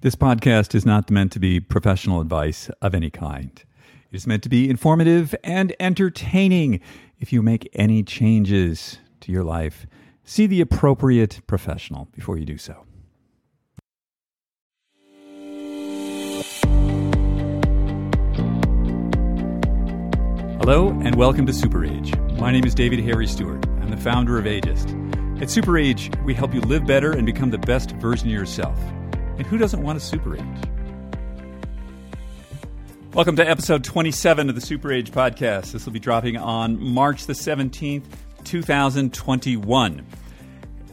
This podcast is not meant to be professional advice of any kind. It is meant to be informative and entertaining. If you make any changes to your life, see the appropriate professional before you do so. Hello, and welcome to Super Age. My name is David Harry Stewart. I'm the founder of Ageist. At Super Age, we help you live better and become the best version of yourself. And who doesn't want a Super Age? Welcome to episode 27 of the Super Age podcast. This will be dropping on March the 17th, 2021.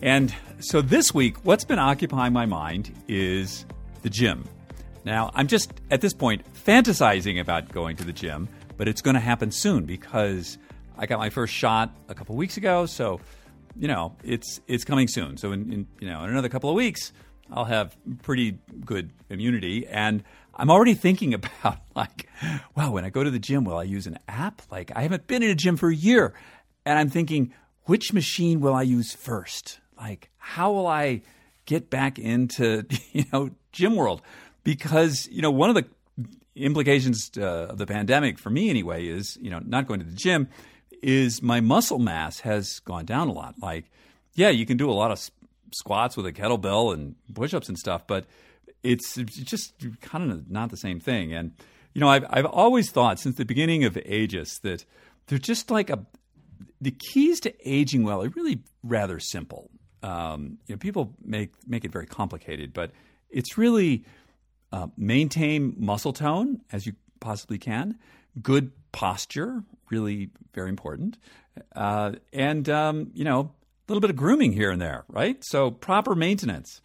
And so this week, what's been occupying my mind is the gym. Now, I'm just at this point fantasizing about going to the gym, but it's going to happen soon because I got my first shot a couple weeks ago. So, you know, it's it's coming soon. So, in, in you know, in another couple of weeks, I'll have pretty good immunity. And I'm already thinking about like, wow, when I go to the gym, will I use an app? Like, I haven't been in a gym for a year. And I'm thinking, which machine will I use first? Like, how will I get back into, you know, gym world? Because, you know, one of the implications uh, of the pandemic for me anyway is, you know, not going to the gym is my muscle mass has gone down a lot. Like, yeah, you can do a lot of squats with a kettlebell and push-ups and stuff, but it's, just kind of not the same thing. And you know, I've I've always thought since the beginning of Ageist that they're just like a the keys to aging well are really rather simple. Um, you know, people make make it very complicated, but it's really uh, maintain muscle tone as you possibly can, good posture, really very important, uh, and um, you know little bit of grooming here and there, right? So proper maintenance.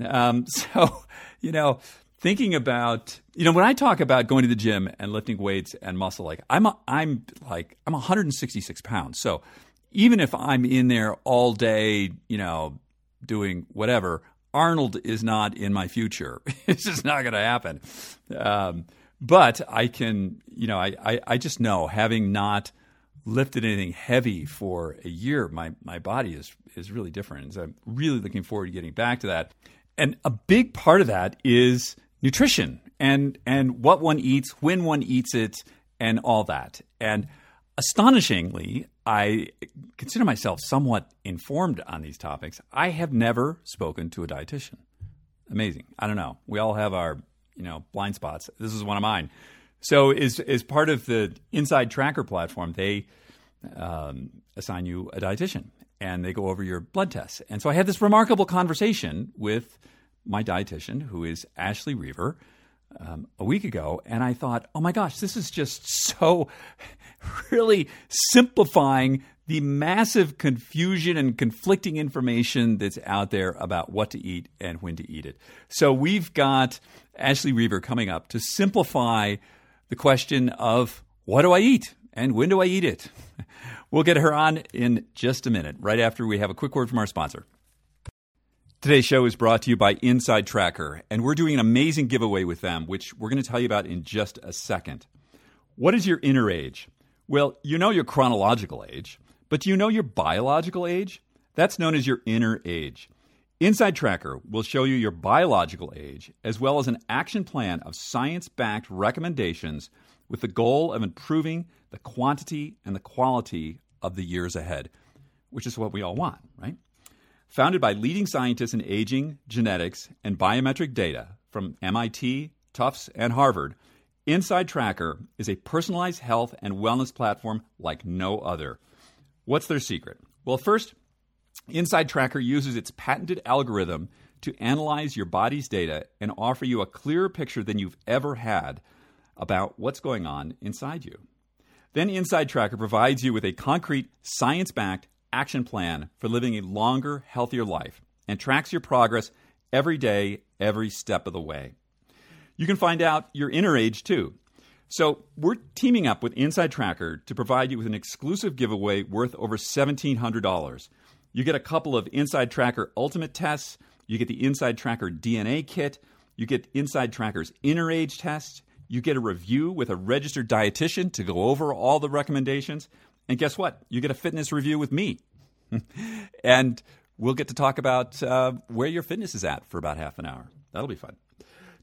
Um, so, you know, thinking about, you know, when I talk about going to the gym and lifting weights and muscle, like I'm, a, I'm like, I'm 166 pounds. So even if I'm in there all day, you know, doing whatever, Arnold is not in my future. it's just not going to happen. Um, but I can, you know, I, I, I just know having not – lifted anything heavy for a year, my my body is is really different. So I'm really looking forward to getting back to that. And a big part of that is nutrition and and what one eats, when one eats it, and all that. And astonishingly, I consider myself somewhat informed on these topics. I have never spoken to a dietitian. Amazing. I don't know. We all have our, you know, blind spots. This is one of mine. So, as as part of the Inside Tracker platform, they um, assign you a dietitian and they go over your blood tests. And so, I had this remarkable conversation with my dietitian, who is Ashley Reaver, um, a week ago, and I thought, oh my gosh, this is just so really simplifying the massive confusion and conflicting information that's out there about what to eat and when to eat it. So we've got Ashley Reaver coming up to simplify the question of what do I eat and when do I eat it? We'll get her on in just a minute, right after we have a quick word from our sponsor. Today's show is brought to you by Inside Tracker, and we're doing an amazing giveaway with them, which we're going to tell you about in just a second. What is your inner age? Well, you know your chronological age, but do you know your biological age? That's known as your inner age. Inside Tracker will show you your biological age as well as an action plan of science backed recommendations with the goal of improving the quantity and the quality of the years ahead, which is what we all want, right? Founded by leading scientists in aging, genetics, and biometric data from MIT, Tufts, and Harvard, Inside Tracker is a personalized health and wellness platform like no other. What's their secret? Well, first, Inside Tracker uses its patented algorithm to analyze your body's data and offer you a clearer picture than you've ever had about what's going on inside you. Then Inside Tracker provides you with a concrete, science backed action plan for living a longer, healthier life and tracks your progress every day, every step of the way. You can find out your inner age too. So, we're teaming up with Inside Tracker to provide you with an exclusive giveaway worth over $1,700. You get a couple of Inside Tracker Ultimate tests. You get the Inside Tracker DNA kit. You get Inside Tracker's inner age test. You get a review with a registered dietitian to go over all the recommendations. And guess what? You get a fitness review with me. and we'll get to talk about uh, where your fitness is at for about half an hour. That'll be fun.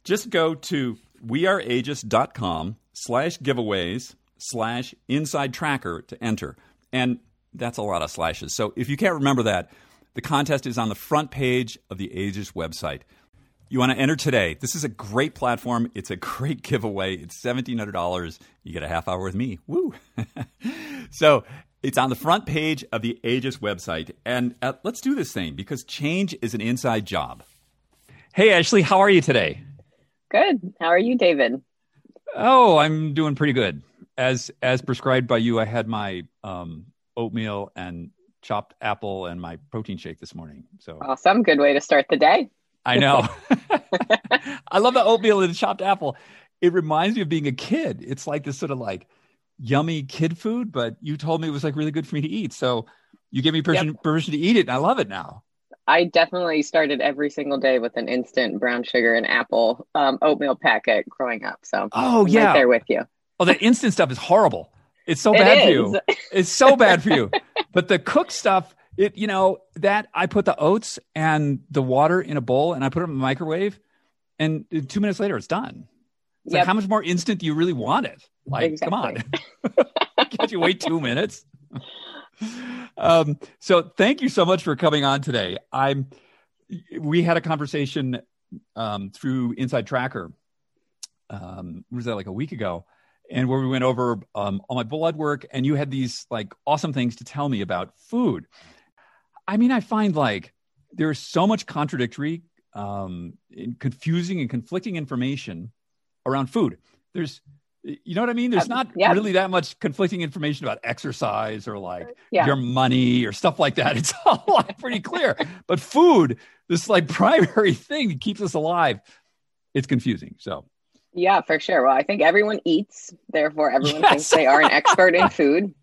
Just go to weareageist.com slash giveaways slash inside tracker to enter. And that's a lot of slashes. So if you can't remember that, the contest is on the front page of the Ageist website. You want to enter today. This is a great platform. It's a great giveaway. It's $1,700. You get a half hour with me. Woo! so it's on the front page of the Ageist website. And uh, let's do this thing because change is an inside job. Hey, Ashley, how are you today? Good. How are you, David? Oh, I'm doing pretty good. As as prescribed by you, I had my um, oatmeal and chopped apple and my protein shake this morning. So awesome! Good way to start the day. I know. I love the oatmeal and the chopped apple. It reminds me of being a kid. It's like this sort of like yummy kid food, but you told me it was like really good for me to eat. So you gave me permission, yep. permission to eat it, and I love it now. I definitely started every single day with an instant brown sugar and apple um, oatmeal packet growing up. So oh I'm yeah, right there with you. Oh, the instant stuff is horrible. It's so bad for you. It's so bad for you. But the cook stuff, it you know that I put the oats and the water in a bowl and I put it in the microwave, and two minutes later it's done. It's yep. like how much more instant do you really want it? Like, exactly. come on, can't you wait two minutes? um, so thank you so much for coming on today. I'm. We had a conversation um, through Inside Tracker. Um, was that like a week ago? And where we went over um, all my blood work, and you had these like awesome things to tell me about food. I mean, I find like there's so much contradictory, um, confusing, and conflicting information around food. There's you know what I mean? There's not yeah. really that much conflicting information about exercise or like yeah. your money or stuff like that. It's all like pretty clear. but food, this like primary thing that keeps us alive, it's confusing. So yeah, for sure. Well, I think everyone eats, therefore everyone yes. thinks they are an expert in food.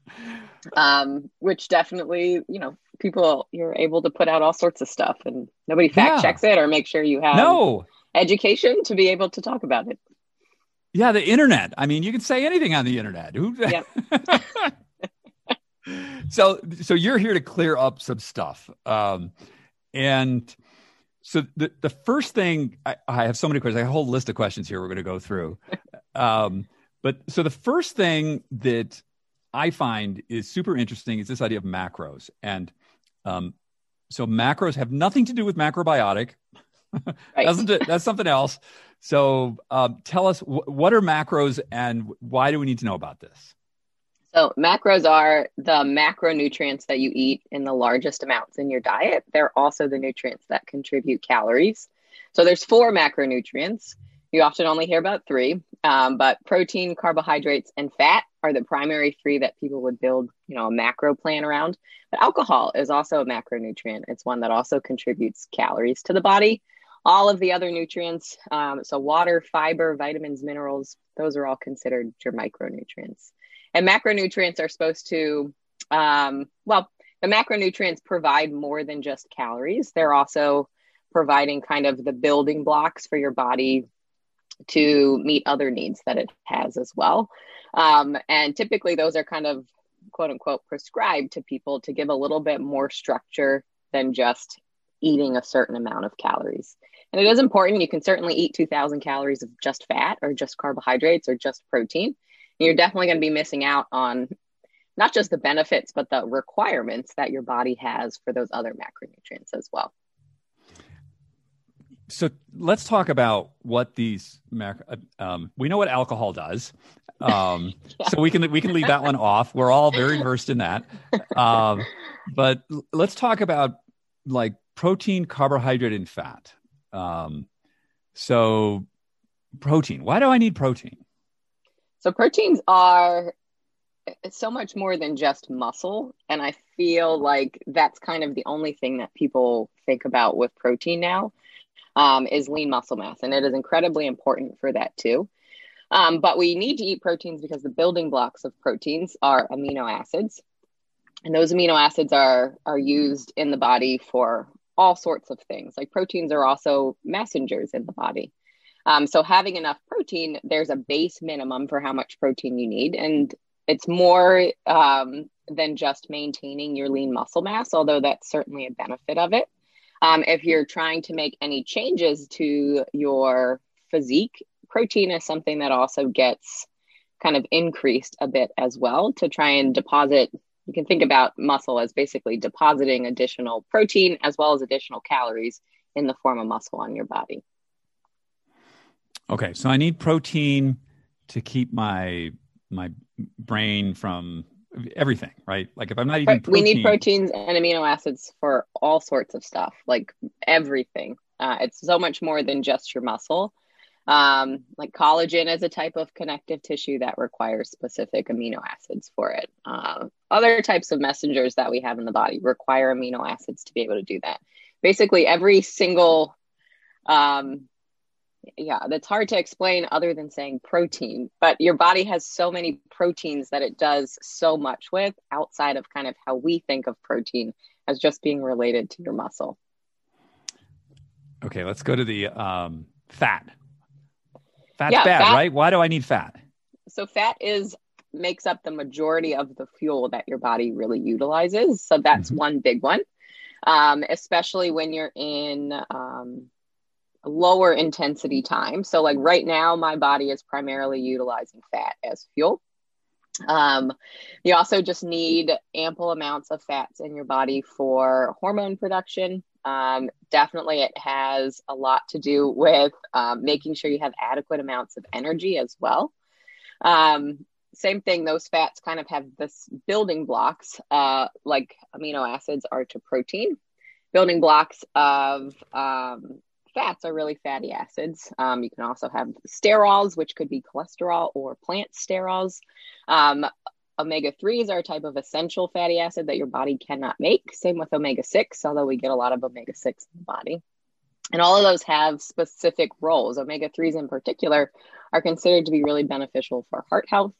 Um, which definitely, you know, people you're able to put out all sorts of stuff and nobody fact yeah. checks it or make sure you have no education to be able to talk about it. Yeah, the internet. I mean, you can say anything on the internet. Who? Yep. so, so you're here to clear up some stuff, um, and so the the first thing I, I, have so many questions. I have a whole list of questions here. We're going to go through, um, but so the first thing that I find is super interesting is this idea of macros, and um, so macros have nothing to do with macrobiotic. Right. that's, that's something else. So um, tell us wh- what are macros and why do we need to know about this? So macros are the macronutrients that you eat in the largest amounts in your diet. They're also the nutrients that contribute calories. So there's four macronutrients. You often only hear about three, um, but protein, carbohydrates, and fat are the primary three that people would build, you know, a macro plan around. But alcohol is also a macronutrient. It's one that also contributes calories to the body all of the other nutrients um, so water fiber vitamins minerals those are all considered your micronutrients and macronutrients are supposed to um, well the macronutrients provide more than just calories they're also providing kind of the building blocks for your body to meet other needs that it has as well um, and typically those are kind of quote unquote prescribed to people to give a little bit more structure than just eating a certain amount of calories. And it is important. You can certainly eat 2,000 calories of just fat or just carbohydrates or just protein. You're definitely going to be missing out on not just the benefits, but the requirements that your body has for those other macronutrients as well. So let's talk about what these macro. Um, we know what alcohol does, um, yeah. so we can we can leave that one off. We're all very versed in that. Um, but let's talk about like protein, carbohydrate, and fat. Um, so, protein. Why do I need protein? So, proteins are so much more than just muscle. And I feel like that's kind of the only thing that people think about with protein now um, is lean muscle mass. And it is incredibly important for that too. Um, but we need to eat proteins because the building blocks of proteins are amino acids. And those amino acids are, are used in the body for all sorts of things. Like proteins are also messengers in the body. Um, so having enough protein, there's a base minimum for how much protein you need, and it's more um, than just maintaining your lean muscle mass, although that's certainly a benefit of it. Um, if you're trying to make any changes to your physique, protein is something that also gets kind of increased a bit as well to try and deposit. You can think about muscle as basically depositing additional protein as well as additional calories in the form of muscle on your body. Okay, so I need protein to keep my my brain from everything, right? Like if I'm not eating protein, we need proteins and amino acids for all sorts of stuff, like everything. Uh, it's so much more than just your muscle. Um, like collagen is a type of connective tissue that requires specific amino acids for it. Uh, other types of messengers that we have in the body require amino acids to be able to do that. Basically, every single um, yeah, that's hard to explain other than saying protein. But your body has so many proteins that it does so much with outside of kind of how we think of protein as just being related to your muscle. Okay, let's go to the um, fat. Fat's yeah, bad, fat, right? Why do I need fat? So fat is makes up the majority of the fuel that your body really utilizes. So that's mm-hmm. one big one, um, especially when you're in um, lower intensity time. So, like right now, my body is primarily utilizing fat as fuel. Um, you also just need ample amounts of fats in your body for hormone production. Um, definitely, it has a lot to do with um, making sure you have adequate amounts of energy as well. Um, same thing, those fats kind of have this building blocks, uh, like amino acids are to protein, building blocks of um, fats are really fatty acids. Um, you can also have sterols, which could be cholesterol or plant sterols. Um, omega 3s are a type of essential fatty acid that your body cannot make. Same with omega 6, although we get a lot of omega 6 in the body. And all of those have specific roles. Omega 3s in particular are considered to be really beneficial for heart health,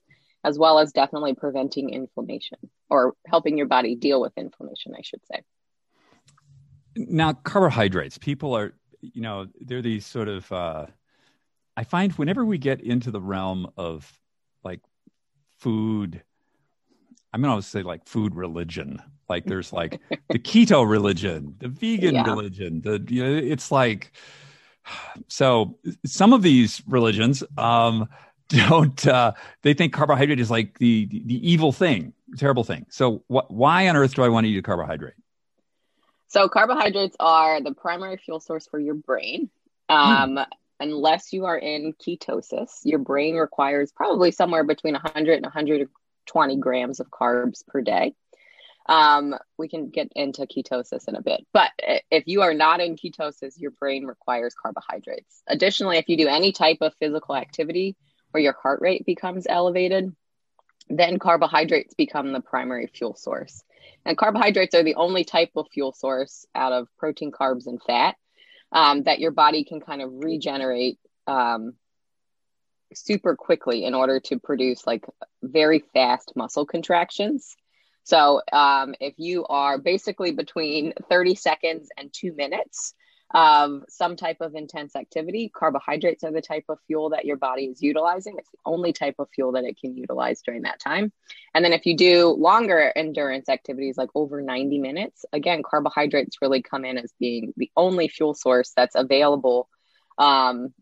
as well as definitely preventing inflammation or helping your body deal with inflammation, I should say. Now, carbohydrates, people are you know, they're these sort of. Uh, I find whenever we get into the realm of like food, I'm gonna say like food religion. Like there's like the keto religion, the vegan yeah. religion. The you know, it's like so some of these religions um, don't uh, they think carbohydrate is like the the evil thing, terrible thing. So wh- why on earth do I want to eat a carbohydrate? So carbohydrates are the primary fuel source for your brain. Um, mm. Unless you are in ketosis, your brain requires probably somewhere between 100 and 120 grams of carbs per day. Um, we can get into ketosis in a bit, but if you are not in ketosis, your brain requires carbohydrates. Additionally, if you do any type of physical activity where your heart rate becomes elevated, then carbohydrates become the primary fuel source. And carbohydrates are the only type of fuel source out of protein, carbs, and fat um, that your body can kind of regenerate um, super quickly in order to produce like very fast muscle contractions. So um, if you are basically between 30 seconds and two minutes, of some type of intense activity. Carbohydrates are the type of fuel that your body is utilizing. It's the only type of fuel that it can utilize during that time. And then if you do longer endurance activities, like over 90 minutes, again, carbohydrates really come in as being the only fuel source that's available. Um,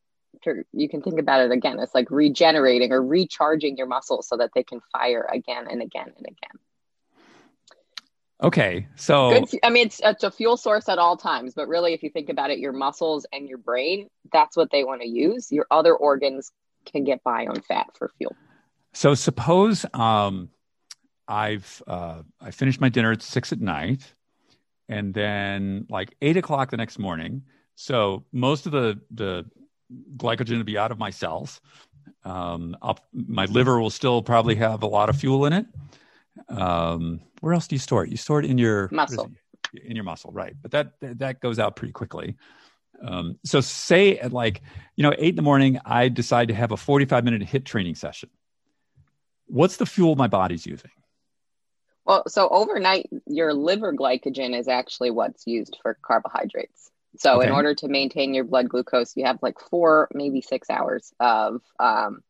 to, you can think about it again. It's like regenerating or recharging your muscles so that they can fire again and again and again. Okay, so Good, I mean, it's it's a fuel source at all times, but really, if you think about it, your muscles and your brain, that's what they want to use. Your other organs can get by on fat for fuel. So suppose um, I've uh, I finished my dinner at six at night, and then like eight o'clock the next morning. So most of the the glycogen will be out of my cells. Um, my liver will still probably have a lot of fuel in it. Um, where else do you store it? You store it in your muscle. In your muscle, right? But that that goes out pretty quickly. Um, so say at like you know eight in the morning, I decide to have a forty-five minute HIIT training session. What's the fuel my body's using? Well, so overnight, your liver glycogen is actually what's used for carbohydrates. So okay. in order to maintain your blood glucose, you have like four, maybe six hours of um,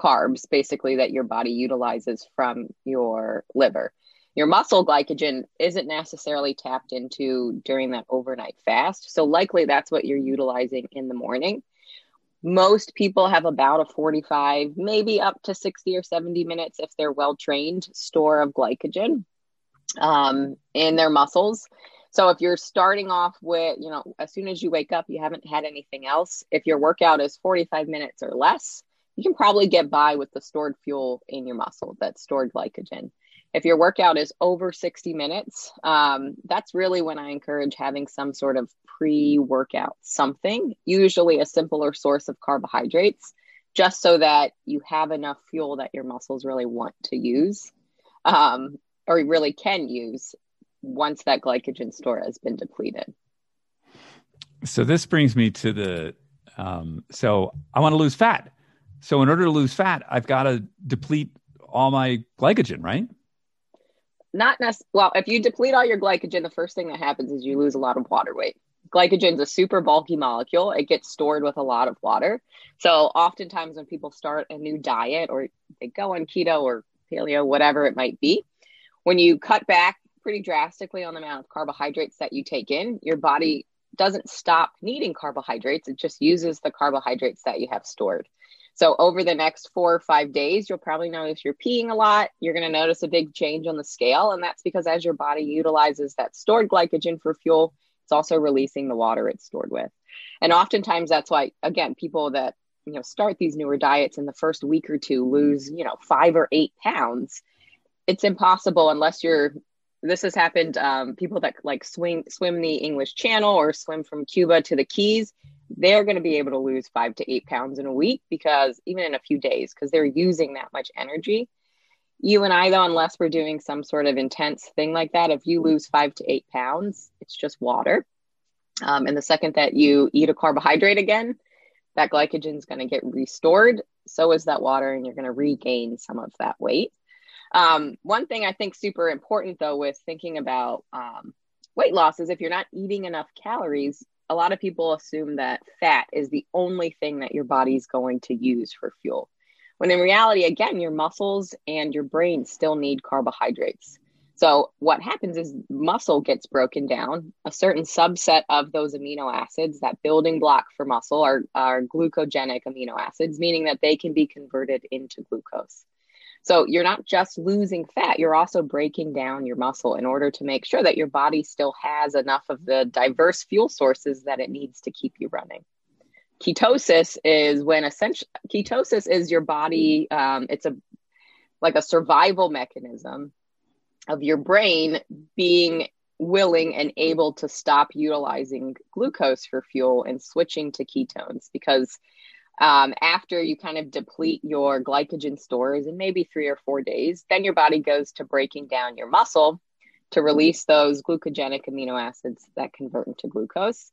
carbs basically that your body utilizes from your liver. Your muscle glycogen isn't necessarily tapped into during that overnight fast. So, likely that's what you're utilizing in the morning. Most people have about a 45, maybe up to 60 or 70 minutes if they're well trained, store of glycogen um, in their muscles. So if you're starting off with, you know, as soon as you wake up, you haven't had anything else, if your workout is 45 minutes or less, you can probably get by with the stored fuel in your muscle that's stored glycogen. If your workout is over 60 minutes, um, that's really when I encourage having some sort of pre workout something, usually a simpler source of carbohydrates, just so that you have enough fuel that your muscles really want to use um, or really can use once that glycogen store has been depleted. So this brings me to the um, so I want to lose fat. So in order to lose fat, I've got to deplete all my glycogen, right? Not necessarily. Well, if you deplete all your glycogen, the first thing that happens is you lose a lot of water weight. Glycogen is a super bulky molecule. It gets stored with a lot of water. So oftentimes when people start a new diet or they go on keto or paleo, whatever it might be, when you cut back pretty drastically on the amount of carbohydrates that you take in, your body doesn't stop needing carbohydrates. It just uses the carbohydrates that you have stored. So over the next four or five days, you'll probably notice you're peeing a lot. You're going to notice a big change on the scale. And that's because as your body utilizes that stored glycogen for fuel, it's also releasing the water it's stored with. And oftentimes that's why, again, people that, you know, start these newer diets in the first week or two lose, you know, five or eight pounds. It's impossible unless you're this has happened um, people that like swing swim the english channel or swim from cuba to the keys they're going to be able to lose five to eight pounds in a week because even in a few days because they're using that much energy. You and i though unless we're doing some sort of intense thing like that if you lose five to eight pounds it's just water. Um, and the second that you eat a carbohydrate again that glycogen is going to get restored. So is that water and you're going to regain some of that weight. Um, one thing I think super important though with thinking about um, weight loss is if you're not eating enough calories, a lot of people assume that fat is the only thing that your body's going to use for fuel. When in reality, again, your muscles and your brain still need carbohydrates. So what happens is muscle gets broken down. A certain subset of those amino acids, that building block for muscle, are, are glucogenic amino acids, meaning that they can be converted into glucose. So you're not just losing fat, you're also breaking down your muscle in order to make sure that your body still has enough of the diverse fuel sources that it needs to keep you running. Ketosis is when essentially ketosis is your body. Um, it's a like a survival mechanism of your brain being willing and able to stop utilizing glucose for fuel and switching to ketones because um, after you kind of deplete your glycogen stores in maybe three or four days, then your body goes to breaking down your muscle to release those glucogenic amino acids that convert into glucose.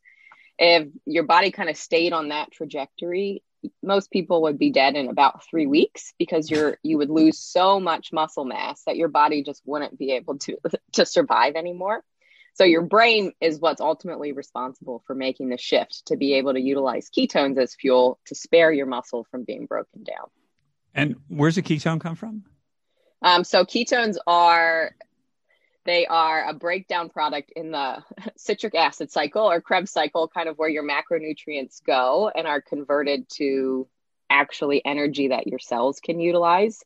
If your body kind of stayed on that trajectory, most people would be dead in about three weeks because you're you would lose so much muscle mass that your body just wouldn't be able to to survive anymore. So your brain is what's ultimately responsible for making the shift to be able to utilize ketones as fuel to spare your muscle from being broken down. And where's a ketone come from? Um, so ketones are they are a breakdown product in the citric acid cycle or Krebs cycle, kind of where your macronutrients go and are converted to actually energy that your cells can utilize.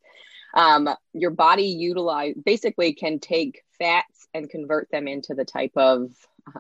Um, your body utilize basically can take fats and convert them into the type of uh,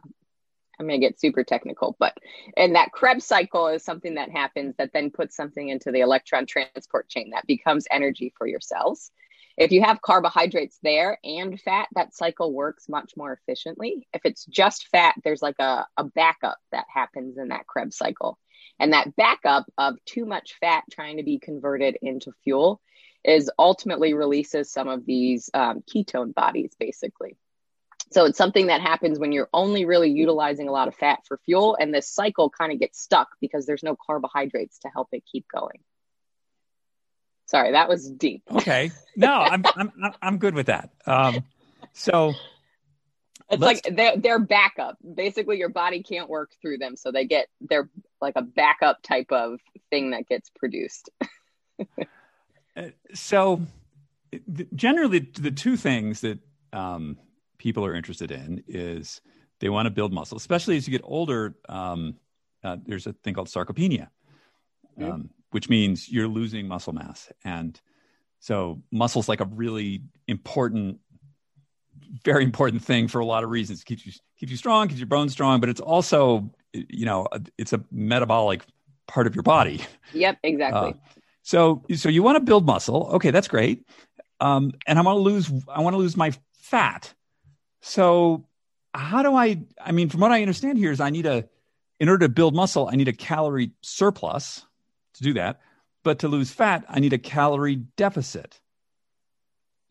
I'm going to get super technical, but and that Krebs cycle is something that happens that then puts something into the electron transport chain that becomes energy for your cells. If you have carbohydrates there and fat, that cycle works much more efficiently. If it's just fat, there's like a, a backup that happens in that Krebs cycle. And that backup of too much fat trying to be converted into fuel is ultimately releases some of these um, ketone bodies, basically. So it's something that happens when you're only really utilizing a lot of fat for fuel, and this cycle kind of gets stuck because there's no carbohydrates to help it keep going. Sorry, that was deep. Okay, no, I'm I'm I'm good with that. Um, so it's like they're, they're backup. Basically, your body can't work through them, so they get they're like a backup type of thing that gets produced. so generally the two things that um, people are interested in is they want to build muscle especially as you get older um, uh, there's a thing called sarcopenia mm-hmm. um, which means you're losing muscle mass. And so muscle's like a really important, very important thing for a lot of reasons. It keeps you keeps you strong, keeps your bones strong, but it's also, you know, it's a metabolic part of your body. Yep, exactly. Uh, so so you want to build muscle. Okay, that's great. Um, and I want to lose I want to lose my fat. So how do I I mean from what I understand here is I need a in order to build muscle, I need a calorie surplus to do that. But to lose fat, I need a calorie deficit.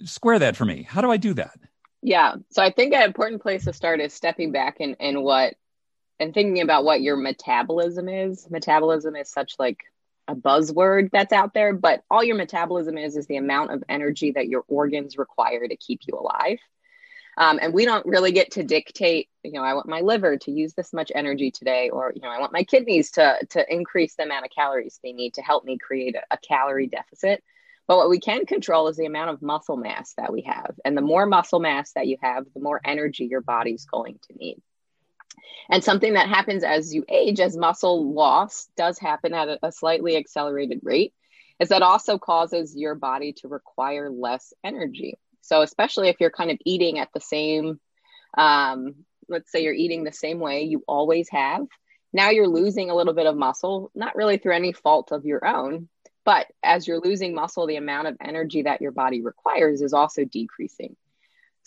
Square that for me. How do I do that? Yeah. So I think an important place to start is stepping back and, and what and thinking about what your metabolism is. Metabolism is such like a buzzword that's out there, but all your metabolism is is the amount of energy that your organs require to keep you alive. Um, and we don't really get to dictate, you know, I want my liver to use this much energy today, or, you know, I want my kidneys to, to increase the amount of calories they need to help me create a, a calorie deficit. But what we can control is the amount of muscle mass that we have. And the more muscle mass that you have, the more energy your body's going to need. And something that happens as you age, as muscle loss does happen at a, slightly accelerated rate, is that also causes your body to require less energy. So, especially if you're kind of eating at the same, um, let's say you're eating the same way you always have, now you're losing a little bit of muscle, not really through any fault of your own, but as you're losing muscle, the amount of energy that your body requires is also decreasing.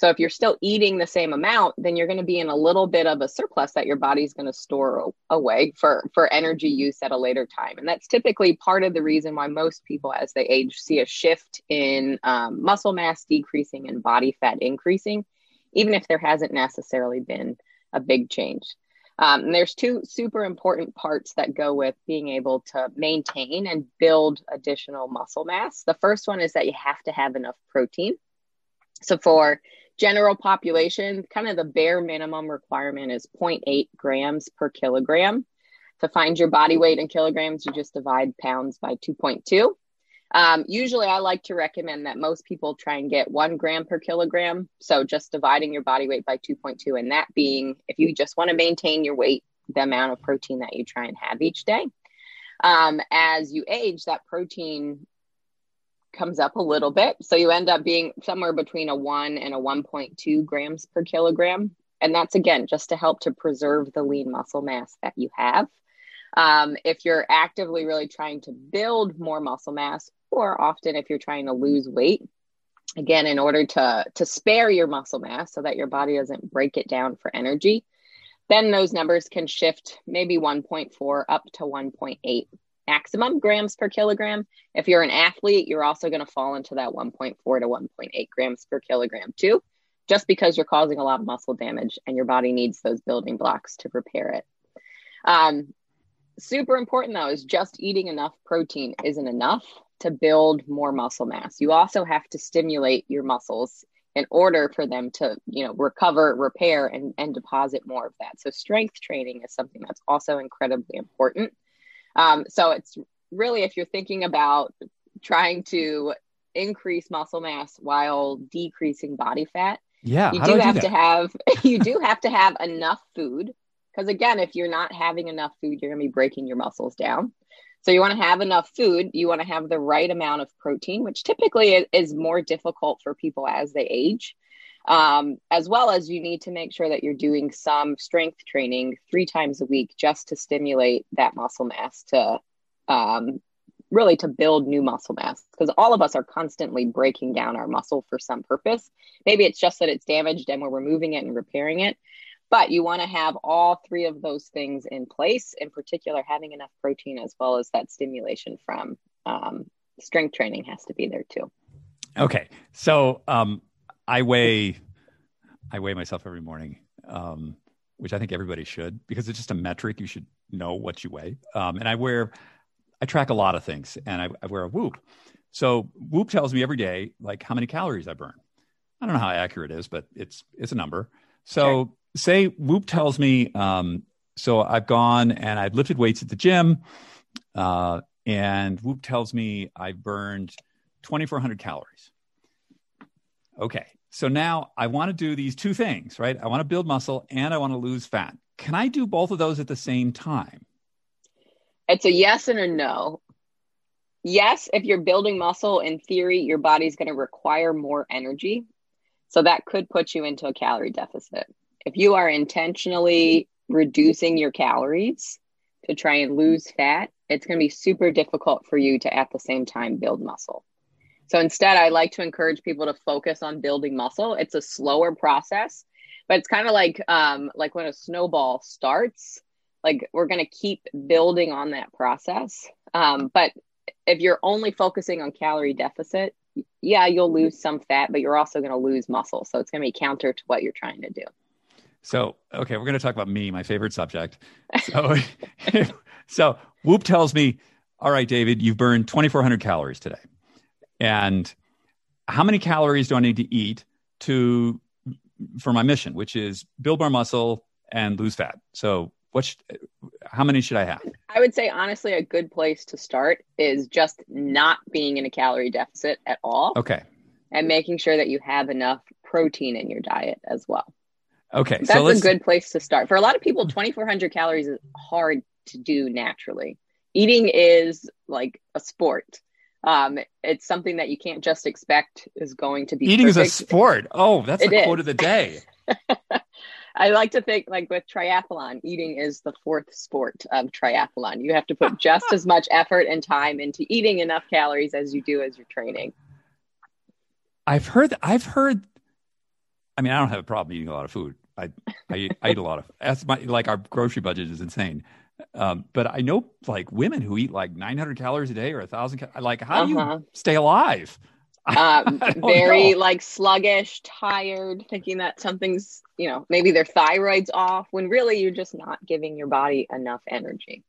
So if you're still eating the same amount, then you're going to be in a little bit of a surplus that your body's going to store away for for energy use at a later time. And that's typically part of the reason why most people, as they age, see a shift in um, muscle mass decreasing and body fat increasing, even if there hasn't necessarily been a big change. Um, and there's two super important parts that go with being able to maintain and build additional muscle mass. The first one is that you have to have enough protein. So for general population, kind of the bare minimum requirement is 0.8 grams per kilogram. To find your body weight in kilograms, you just divide pounds by 2.2. Um, usually, I like to recommend that most people try and get one gram per kilogram. So, just dividing your body weight by 2.2, and that being if you just want to maintain your weight, the amount of protein that you try and have each day. Um, as you age, that protein comes up a little bit. So you end up being somewhere between a 1 and a 1.2 grams per kilogram. And that's again just to help to preserve the lean muscle mass that you have. Um, if you're actively really trying to build more muscle mass, or often if you're trying to lose weight, again, in order to, to spare your muscle mass so that your body doesn't break it down for energy, then those numbers can shift maybe 1.4 up to 1.8 maximum grams per kilogram. If you're an athlete, you're also going to fall into that 1.4 to 1.8 grams per kilogram too, just because you're causing a lot of muscle damage and your body needs those building blocks to repair it. Um, super important though is just eating enough protein isn't enough to build more muscle mass. You also have to stimulate your muscles in order for them to, you know, recover, repair, and, and deposit more of that. So strength training is something that's also incredibly important. Um, so it's really if you're thinking about trying to increase muscle mass while decreasing body fat, yeah, you do, do have do to have you do have to have enough food because again, if you're not having enough food, you're going to be breaking your muscles down. So you want to have enough food. You want to have the right amount of protein, which typically is more difficult for people as they age um, as well as you need to make sure that you're doing some strength training three times a week just to stimulate that muscle mass to um, really to build new muscle mass. Because all of us are constantly breaking down our muscle for some purpose. Maybe it's just that it's damaged and we're removing it and repairing it. But you want to have all three of those things in place in particular having enough protein as well as that stimulation from um, strength training has to be there too. Okay. So um, I weigh I weigh myself every morning, um, which I think everybody should because it's just a metric. You should know what you weigh. Um, and I wear I track a lot of things, and I, I wear a Whoop. So Whoop tells me every day like how many calories I burn. I don't know how accurate it is, but it's it's a number. So sure. say Whoop tells me. Um, so I've gone and I've lifted weights at the gym, uh, and Whoop tells me I've burned 2,400 calories. Okay. So now I want to do these two things, right? I want to build muscle and I want to lose fat. Can I do both of those at the same time? It's a yes and a no. yes, if you're building muscle, in theory, your body's going to require more energy. So that could put you into a calorie deficit. If you are intentionally reducing your calories to try and lose fat, it's going to be super difficult for you to at the same time build muscle. So instead, I like to encourage people to focus on building muscle. It's a slower process, but it's kind of like um, like when a snowball starts. Like we're going to keep building on that process. Um, but if you're only focusing on calorie deficit, yeah, you'll lose some fat, but you're also going to lose muscle. So it's going to be counter to what you're trying to do. So, okay, we're going to talk about me, my favorite subject. So, so Whoop tells me, all right, David, you've burned 2,400 calories today. And how many calories do I need to eat to for my mission, which is build more muscle and lose fat? So, what? Should, how many should I have? I would say honestly, a good place to start is just not being in a calorie deficit at all. Okay. And making sure that you have enough protein in your diet as well. Okay, that's so a good place to start. For a lot of people, 2,400 calories is hard to do naturally. Eating is like a sport. Um, it's something that you can't just expect is going to be. Eating perfect. is a sport. Oh, that's it the is. quote of the day. I like to think like with triathlon, eating is the fourth sport of triathlon. You have to put just as much effort and time into eating enough calories as you do as you're training. I've heard I've heard I mean, I don't have a problem eating a lot of food. I I, I eat a lot of that's my like our grocery budget is insane. Um, but I know like women who eat like 900 calories a day or a thousand. Like, how do uh-huh. you stay alive? Uh, very know. like sluggish, tired, thinking that something's you know maybe their thyroid's off when really you're just not giving your body enough energy.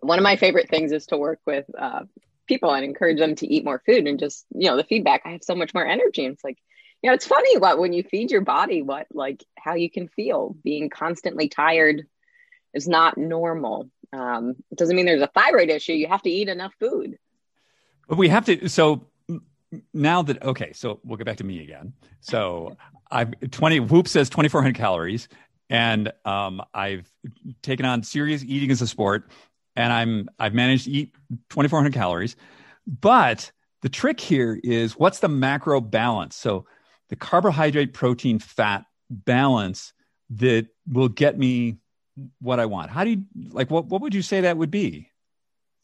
One of my favorite things is to work with uh, people and encourage them to eat more food and just you know the feedback. I have so much more energy. And it's like you know it's funny what when you feed your body what like how you can feel being constantly tired is not normal. Um, it doesn't mean there's a thyroid issue. You have to eat enough food. But we have to so now that okay so we'll get back to me again. So i've 20 whoop says 2400 calories and um, i've taken on serious eating as a sport and i'm i've managed to eat 2400 calories. But the trick here is what's the macro balance? So the carbohydrate protein fat balance that will get me what I want. How do you like what what would you say that would be?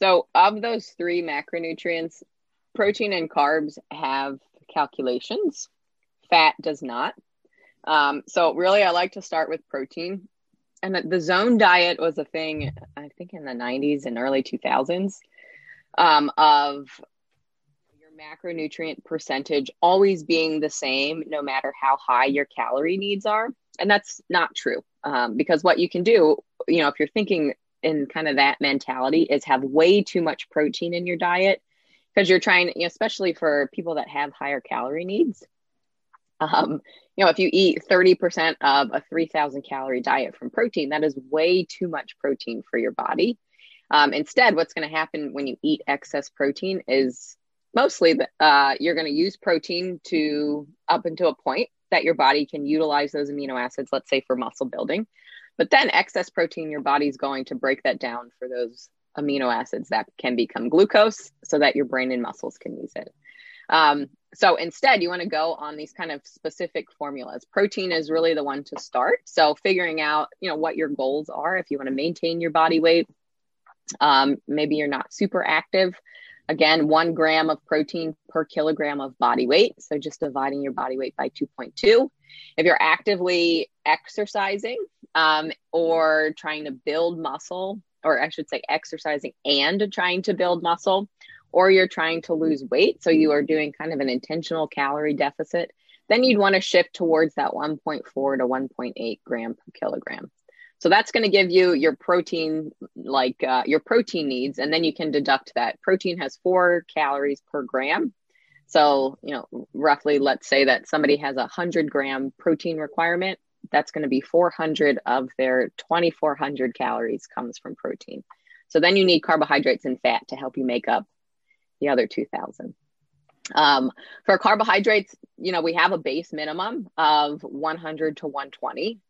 So of those three macronutrients, protein and carbs have calculations. Fat does not. Um, so really I like to start with protein. And the zone diet was a thing, I think in the 90s and early 2000s, um, of your macronutrient percentage always being the same no matter how high your calorie needs are. And that's not true um, because what you can do, you know, if you're thinking in kind of that mentality, is have way too much protein in your diet because you're trying, you know, especially for people that have higher calorie needs. Um, you know, if you eat 30% of a 3000 calorie diet from protein, that is way too much protein for your body. Um, instead, what's going to happen when you eat excess protein is mostly uh, you're going to use protein to up until a point that your body can utilize those amino acids, let's say for muscle building. But then excess protein, your body's going to break that down for those amino acids that can become glucose so that your brain and muscles can use it. Um, so instead, you want to go on these kind of specific formulas. Protein is really the one to start. So figuring out, you know, what your goals are. If you want to maintain your body weight, um, maybe you're not super active. Again, one gram of protein per kilogram of body weight. So just dividing your body weight by 2.2. If you're actively exercising um, or trying to build muscle, or I should say exercising and trying to build muscle, or you're trying to lose weight, so you are doing kind of an intentional calorie deficit, then you'd want to shift towards that 1.4 to 1.8 gram per kilogram. So that's going to give you your protein, like uh, your protein needs, and then you can deduct that. Protein has four calories per gram. So, you know, roughly, let's say that somebody has a 100 gram protein requirement. That's going to be 400 of their 2,400 calories comes from protein. So then you need carbohydrates and fat to help you make up the other 2,000. Um, for carbohydrates, you know, we have a base minimum of 100 to 120.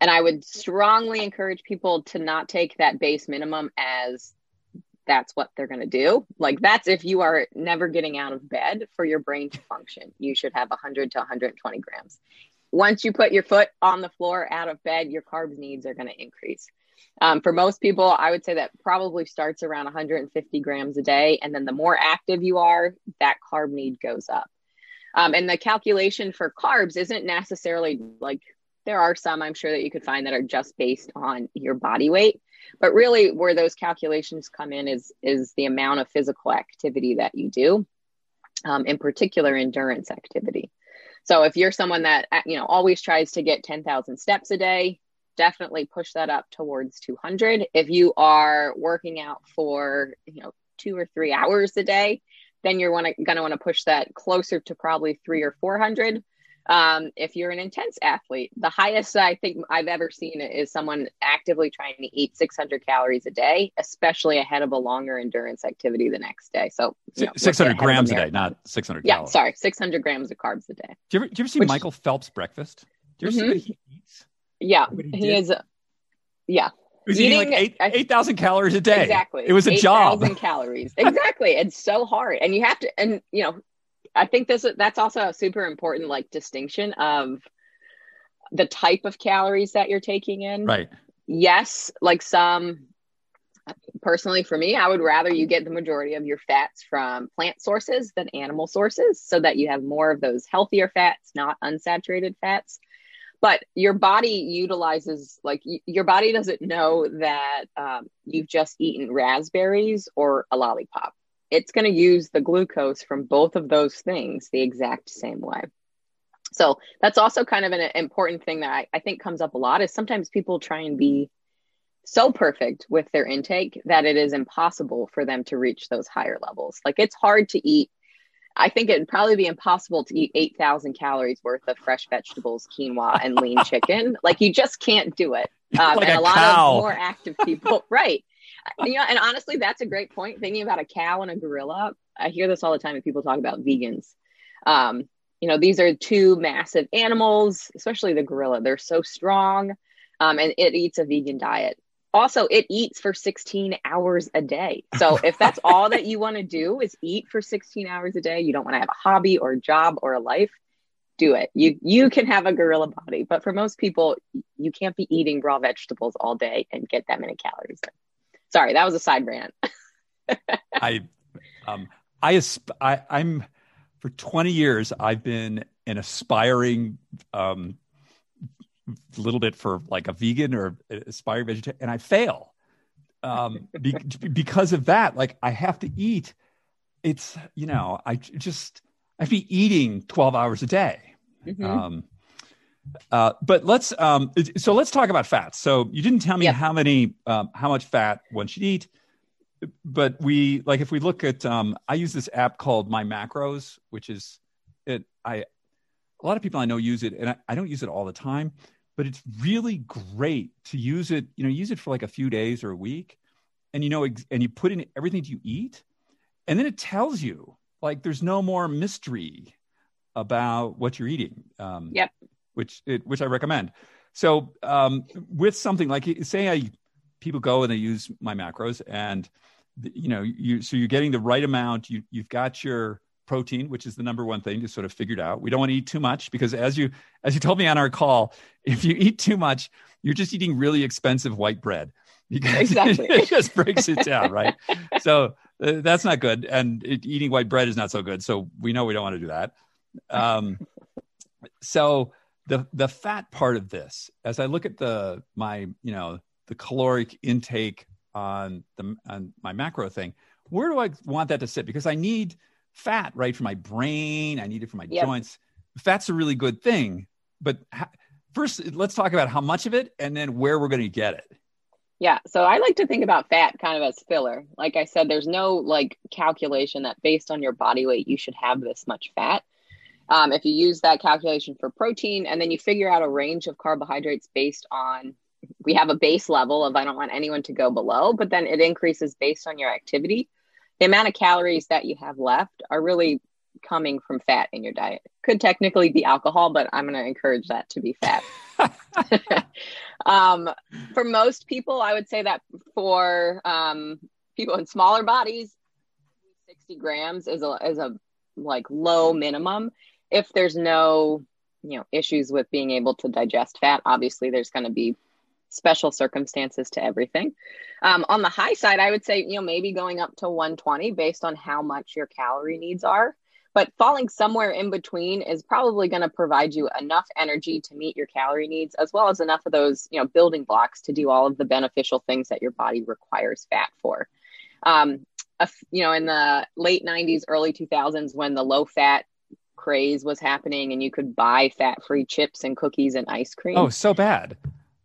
And I would strongly encourage people to not take that base minimum as that's what they're going to do. Like that's if you are never getting out of bed for your brain to function, you should have 100 to 120 grams. Once you put your foot on the floor out of bed, your carbs needs are going to increase. Um, for most people, I would say that probably starts around 150 grams a day. And then the more active you are, that carb need goes up. Um, and the calculation for carbs isn't necessarily like there are some I'm sure that you could find that are just based on your body weight. But really, where those calculations come in is is the amount of physical activity that you do, um, in particular endurance activity. So if you're someone that you know always tries to get 10,000 steps a day, definitely push that up towards 200. If you are working out for you know two or three hours a day, then you're to want to push that closer to probably three or 400 um, if you're an intense athlete, the highest I think I've ever seen is someone actively trying to eat 600 calories a day, especially ahead of a longer endurance activity the next day. So you know, 600 grams a day, not 600 yeah, calories. sorry, 600 grams of carbs a day. Do you ever, do you ever see Which, Michael Phelps' breakfast? Do you ever mm-hmm. see what he eats? Yeah, he, he is. yeah, he was eating, eating like 8,000 8, calories a day. Exactly. It was a 8, job. 8,000 calories. Exactly. it's so hard. And you have to, and you know, I think this that's also a super important like distinction of the type of calories that you're taking in. Right. Yes, like some personally for me, I would rather you get the majority of your fats from plant sources than animal sources so that you have more of those healthier fats, not unsaturated fats. But your body utilizes, like, y- your body doesn't know that um, you've just eaten raspberries or a lollipop it's going to use the glucose from both of those things the exact same way. So that's also kind of an important thing that I, I, think comes up a lot is sometimes people try and be so perfect with their intake that it is impossible for them to reach those higher levels. Like it's hard to eat. I think it'd probably be impossible to eat 8,000 calories worth of fresh vegetables, quinoa, and lean chicken. Like you just can't do it. Um, like and a, a lot cow. of more active people, right? You know, and honestly, that's a great point. Thinking about a cow and a gorilla, I hear this all the time when people talk about vegans. Um, you know, these are two massive animals, especially the gorilla. They're so strong, um, and it eats a vegan diet. Also, it eats for 16 hours a day. So if that's all that you want to do is eat for 16 hours a day, you don't want to have a hobby or a job or a life, do it. You you can have a gorilla body, but for most people, you can't be eating raw vegetables all day and get that many calories. Sorry, that was a side rant. I, um, I, I, I'm for 20 years, I've been an aspiring, um, little bit for like a vegan or aspiring vegetarian, and I fail um, be- because of that. Like I have to eat. It's you know I just I'd be eating 12 hours a day. Mm-hmm. Um, uh, but let's um, so let's talk about fats. So you didn't tell me yep. how many um, how much fat one should eat, but we like if we look at um, I use this app called My Macros, which is it I a lot of people I know use it, and I, I don't use it all the time, but it's really great to use it. You know, use it for like a few days or a week, and you know, and you put in everything you eat, and then it tells you like there's no more mystery about what you're eating. Um, yep which it, which I recommend. So um, with something like say I people go and they use my macros and you know you so you're getting the right amount you you've got your protein which is the number one thing to sort of figured out. We don't want to eat too much because as you as you told me on our call if you eat too much you're just eating really expensive white bread because exactly. it just breaks it down right? So uh, that's not good. And it, eating white bread is not so good. So we know we don't want to do that. Um, so the the fat part of this as i look at the my you know the caloric intake on the on my macro thing where do i want that to sit? Because i need fat right for my brain. I need it for my yep. joints. Fat's a really good thing but ha- first let's talk about how much of it and then where we're going to get it. Yeah so i like to think about fat kind of as filler. Like i said there's no like calculation that based on your body weight you should have this much fat um, if you use that calculation for protein and then you figure out a range of carbohydrates based on, we have a base level of I don't want anyone to go below, but then it increases based on your activity. The amount of calories that you have left are really coming from fat in your diet. Could technically be alcohol, but I'm going to encourage that to be fat. um, for most people, I would say that for um, people in smaller bodies, 60 grams is a, is a like low minimum. If there's no, you know, issues with being able to digest fat, obviously there's going to be special circumstances to everything. Um, on the high side, I would say, you know, maybe going up to 120 based on how much your calorie needs are. But falling somewhere in between is probably going to provide you enough energy to meet your calorie needs, as well as enough of those, you know, building blocks to do all of the beneficial things that your body requires fat for. Um, a, you know, in the late 90s, early 2000s, when the low fat craze was happening and you could buy fat free chips and cookies and ice cream. Oh, so bad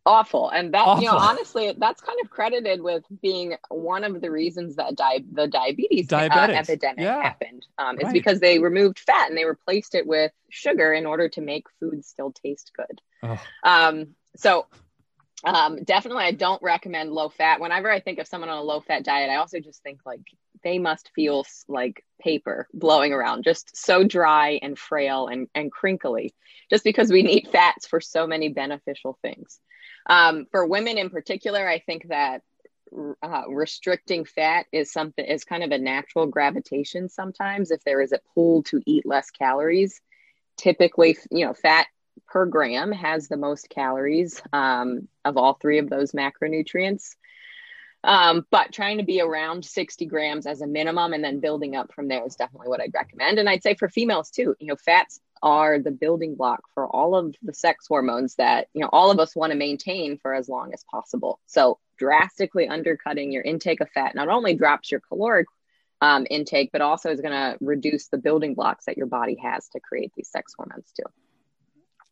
awful and that awful. you know honestly that's kind of credited with being one of the reasons that di- the diabetes uh, epidemic yeah. happened um, it's right. because they removed fat and they replaced it with sugar in order to make food still taste good oh. um, so um, definitely i don't recommend low fat whenever i think of someone on a low fat diet i also just think like they must feel like paper blowing around just so dry and frail and, and crinkly just because we need fats for so many beneficial things. Um, for women in particular, I think that uh, restricting fat is something is kind of a natural gravitation sometimes. If there is a pull to eat less calories typically you know fat per gram has the most calories um, of all three of those macronutrients um, but trying to be around 60 grams as a minimum and then building up from there is definitely what I'd recommend. And I'd say for females too, you know, fats are the building block for all of the sex hormones that, you know, all of us want to maintain for as long as possible. So drastically undercutting your intake of fat not only drops your caloric um, intake, but also is going to reduce the building blocks that your body has to create these sex hormones too.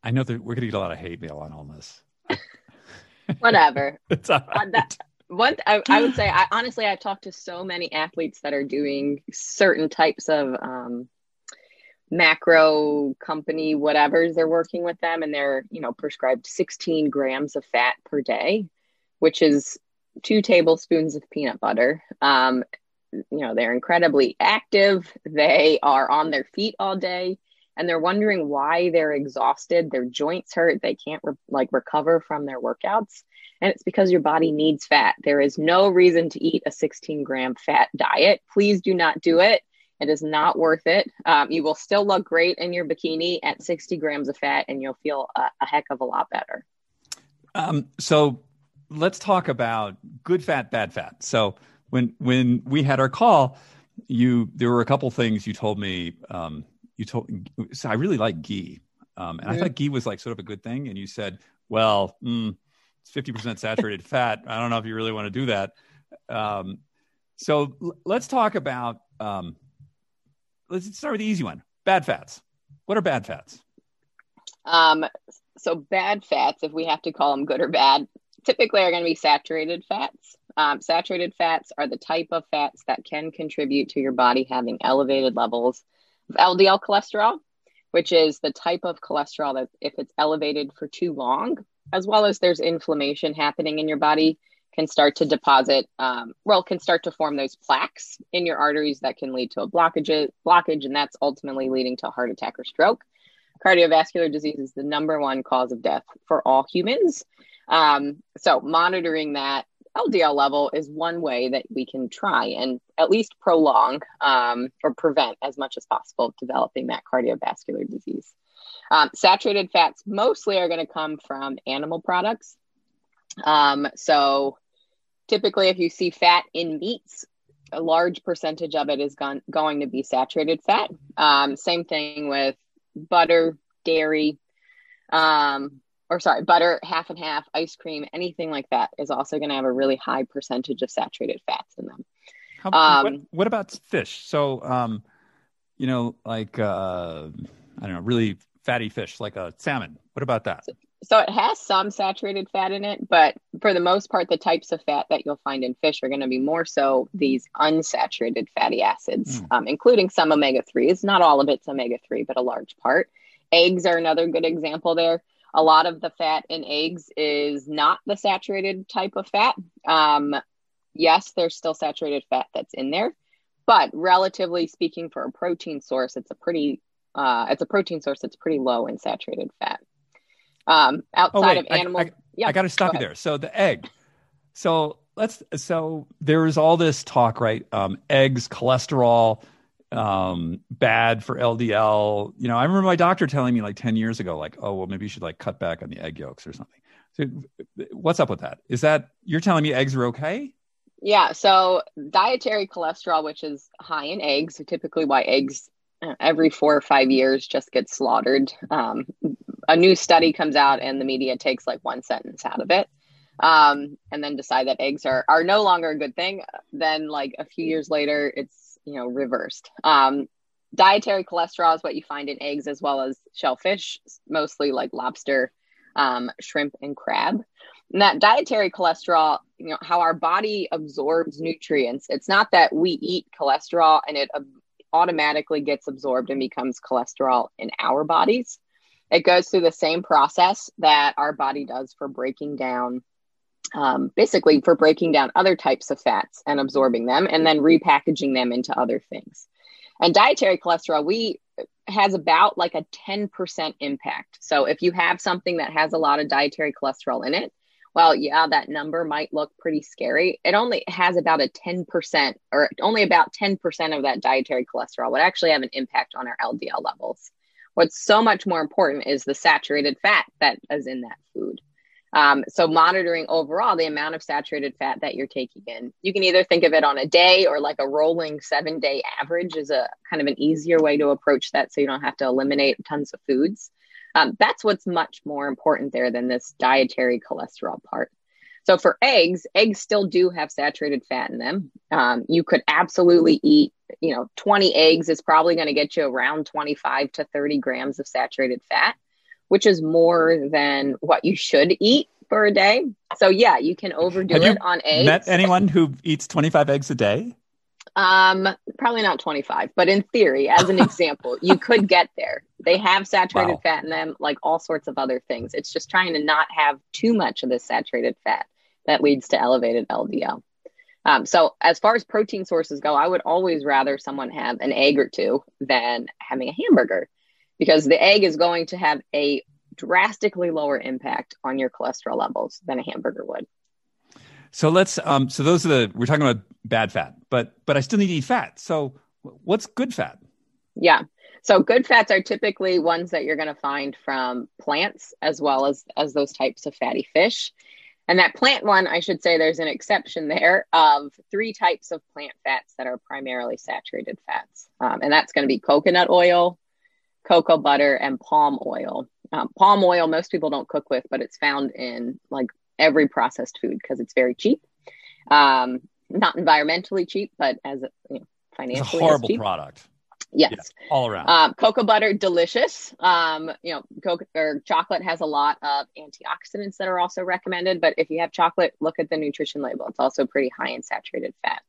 I know that we're going to get a lot of hate mail on all this. Whatever. it's all right. Uh, that, one I, I, would say I, honestly i've talked to so many athletes that are doing certain types of um, macro company whatever's they're working with them and they're you know prescribed 16 grams of fat per day which is two tablespoons of peanut butter. Um, you know they're incredibly active. They are on their feet all day and they're wondering why they're exhausted their joints hurt they can't re- like recover from their workouts and it's because your body needs fat. There is no reason to eat a 16 gram fat diet. Please do not do it. It is not worth it. Um, you will still look great in your bikini at 60 grams of fat, and you'll feel a, a heck of a lot better. Um, so let's talk about good fat, bad fat. So when when we had our call, you there were a couple things you told me. Um, you told so I really like ghee, um, and I thought ghee was like sort of a good thing. And you said, well. Mm, it's 50% saturated fat. I don't know if you really want to do that. Um, so l- let's talk about, um, let's start with the easy one bad fats. What are bad fats? Um, so, bad fats, if we have to call them good or bad, typically are going to be saturated fats. Um, saturated fats are the type of fats that can contribute to your body having elevated levels of LDL cholesterol, which is the type of cholesterol that, if it's elevated for too long, as well as there's inflammation happening in your body can start to deposit um, well can start to form those plaques in your arteries that can lead to a blockage blockage and that's ultimately leading to a heart attack or stroke. Cardiovascular disease is the number one cause of death for all humans. Um, so monitoring that ldl level is one way that we can try and at least prolong um, or prevent as much as possible developing that cardiovascular disease um, saturated fats mostly are going to come from animal products. Um, so typically, if you see fat in meats, a large percentage of it is gone, going to be saturated fat. Um, same thing with butter, dairy, um, or sorry, butter, half and half, ice cream, anything like that is also going to have a really high percentage of saturated fats in them. How, what, um, what, about fish? So, um, you know, like, uh, I don't know, really fatty fish like a salmon. What about that? So it has some saturated fat in it, but for the most part, the types of fat that you'll find in fish are going to be more so these unsaturated fatty acids, mm. um, including some omega 3s. Not all of it's omega 3, but a large part. Eggs are another good example there. A lot of the fat in eggs is not the saturated type of fat. Um, yes, there's still saturated fat that's in there, but relatively speaking, for a protein source, it's a pretty uh, it's a protein source that's pretty low in saturated fat. Um, outside oh, of animal, I, I, yeah, I got to stop go you there. So the egg. So let's. So there is all this talk, right? Um, eggs, cholesterol, um, bad for LDL. You know, I remember my doctor telling me like ten years ago, like, oh, well, maybe you should like cut back on the egg yolks or something. So, what's up with that? Is that you're telling me eggs are okay? Yeah. So dietary cholesterol, which is high in eggs, typically why eggs uh, every four or five years just get slaughtered. Um, a new study comes out and the media takes like one sentence out of it um, and then decide that eggs are, are no longer a good thing. Then like a few years later, it's, you know, reversed. Um, dietary cholesterol is what you find in eggs as well as shellfish, mostly like lobster, um, shrimp, and crab. And that dietary cholesterol, you know, how our body absorbs nutrients. It's not that we eat cholesterol and it automatically gets absorbed and becomes cholesterol in our bodies. It goes through the same process that our body does for breaking down, um, basically, for breaking down other types of fats and absorbing them and then repackaging them into other things. And dietary cholesterol, we has about like a 10% impact. So if you have something that has a lot of dietary cholesterol in it, well, yeah, that number might look pretty scary. It only has about a 10% or only about 10% of that dietary cholesterol would actually have an impact on our LDL levels. What's so much more important is the saturated fat that is in that food. Um, so, monitoring overall the amount of saturated fat that you're taking in. You can either think of it on a day or like a rolling seven day average is a kind of an easier way to approach that so you don't have to eliminate tons of foods. Um, that's what's much more important there than this dietary cholesterol part. So for eggs, eggs still do have saturated fat in them. Um, you could absolutely eat, you know, 20 eggs is probably going to get you around 25 to 30 grams of saturated fat, which is more than what you should eat for a day. So yeah, you can overdo have it on eggs. Met anyone who eats 25 eggs a day? Um, probably not 25, but in theory, as an example, you could get there. They have saturated wow. fat in them, like all sorts of other things. It's just trying to not have too much of this saturated fat that leads to elevated LDL. Um, so, as far as protein sources go, I would always rather someone have an egg or two than having a hamburger because the egg is going to have a drastically lower impact on your cholesterol levels than a hamburger would. So let's um so those are the we're talking about bad fat, but but I still need to eat fat. So what's good fat? Yeah. So good fats are typically ones that you're going to find from plants as well as as those types of fatty fish. And that plant one, I should say there's an exception there of three types of plant fats that are primarily saturated fats. Um, and that's going to be coconut oil, cocoa butter, and palm oil. Um, palm oil, most people don't cook with, but it's found in like every processed food because it's very cheap. Um, not environmentally cheap, but as a, you know, financially, it's a horrible product. Yes, all around. Um, cocoa butter, delicious. Um, you know, cocoa or chocolate has a lot of antioxidants that are also recommended. But if you have chocolate, look at the nutrition label. It's also pretty high in saturated fat.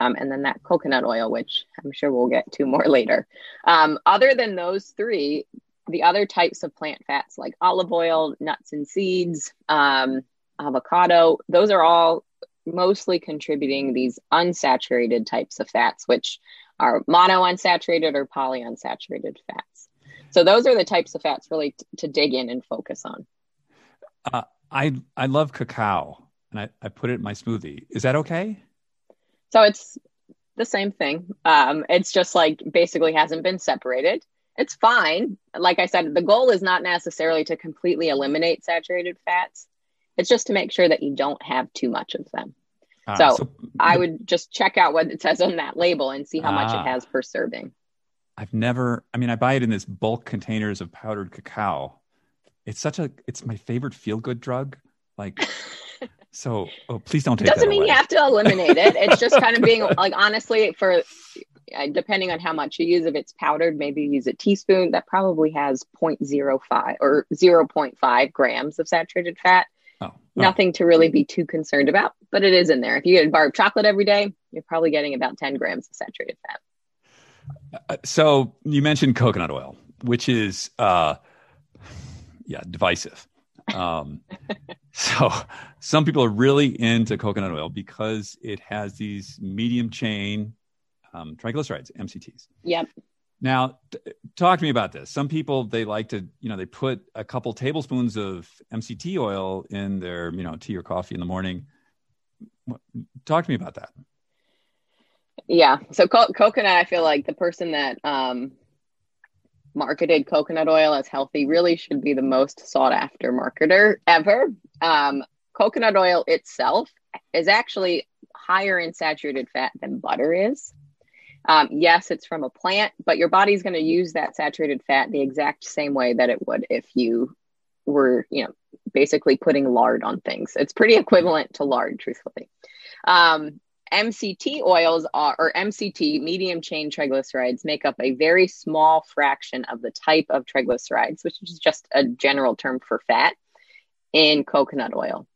Um, and then that coconut oil, which I'm sure we'll get to more later. Um, other than those three, the other types of plant fats like olive oil, nuts and seeds, um, avocado, those are all mostly contributing these unsaturated types of fats, which are monounsaturated or polyunsaturated fats. So those are the types of fats really t- to dig in and focus on. Uh, I I love cacao and I, I put it in my smoothie. Is that okay? So it's the same thing. Um, it's just like basically hasn't been separated. It's fine. Like I said, the goal is not necessarily to completely eliminate saturated fats. It's just to make sure that you don't have too much of them. Uh, so, so, I would just check out what it says on that label and see how much it ah. has per serving. I've never, I mean, I buy it in this bulk containers of powdered cacao. It's such a, it's my favorite feel good drug. Like, so oh, please don't take it. Doesn't mean away. you have to eliminate it. It's just kind of being like, honestly, for depending on how much you use, if it's powdered, maybe use a teaspoon. That probably has 0.05 or 0.5 grams of saturated fat. Oh, Nothing to really be too concerned about, but it is in there. If you get a bar of chocolate every day, you're probably getting about 10 grams of saturated fat. Uh, so you mentioned coconut oil, which is, uh, yeah, divisive. Um, so some people are really into coconut oil because it has these medium chain um, triglycerides, MCTs. Yep. Now, t- talk to me about this. Some people they like to, you know, they put a couple tablespoons of MCT oil in their, you know, tea or coffee in the morning. talk to me about that. Yeah. So co- coconut, I feel like the person that um, marketed coconut oil as healthy really should be the most sought after marketer ever. Um, coconut oil itself is actually higher in saturated fat than butter is. Um, yes, it's from a plant, but your body's going to use that saturated fat the exact same way that it would if you were, you know, basically putting lard on things. It's pretty equivalent to lard, truthfully. Um, MCT oils are, or MCT, medium chain triglycerides, make up a very small fraction of the type of triglycerides, which is just a general term for fat in coconut oil.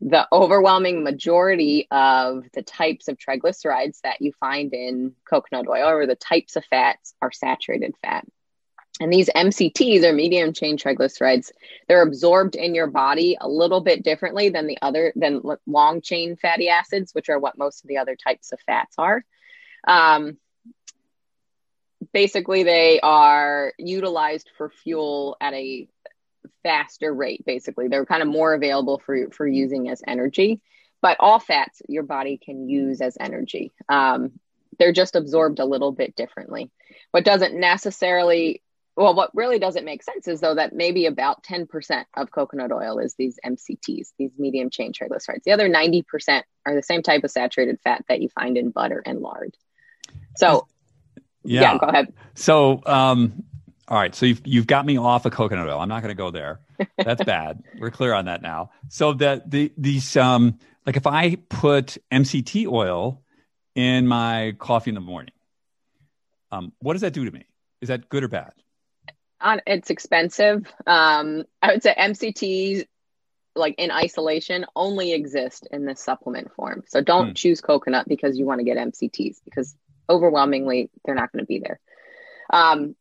The overwhelming majority of the types of triglycerides that you find in coconut oil or the types of fats are saturated fat. And these MCTs or medium chain triglycerides, they're absorbed in your body a little bit differently than the other than long chain fatty acids, which are what most of the other types of fats are. Um, basically, they are utilized for fuel at a faster rate. Basically, they're kind of more available for for using as energy. But all fats your body can use as energy. Um, they're just absorbed a little bit differently. What doesn't necessarily well, what really doesn't make sense is though that maybe about 10% of coconut oil is these MCTs, these medium chain triglycerides. The other 90% are the same type of saturated fat that you find in butter and lard. So, yeah, yeah go ahead. So, um, all right. So you've, you've got me off of coconut oil. I'm not going to go there. That's bad. We're clear on that now. So that the, these, um, like if I put MCT oil in my coffee in the morning, um, what does that do to me? Is that good or bad? On it's expensive. Um, I would say MCTs like in isolation only exist in this supplement form. So don't hmm. choose coconut because you want to get MCTs because overwhelmingly they're not going to be there. Um,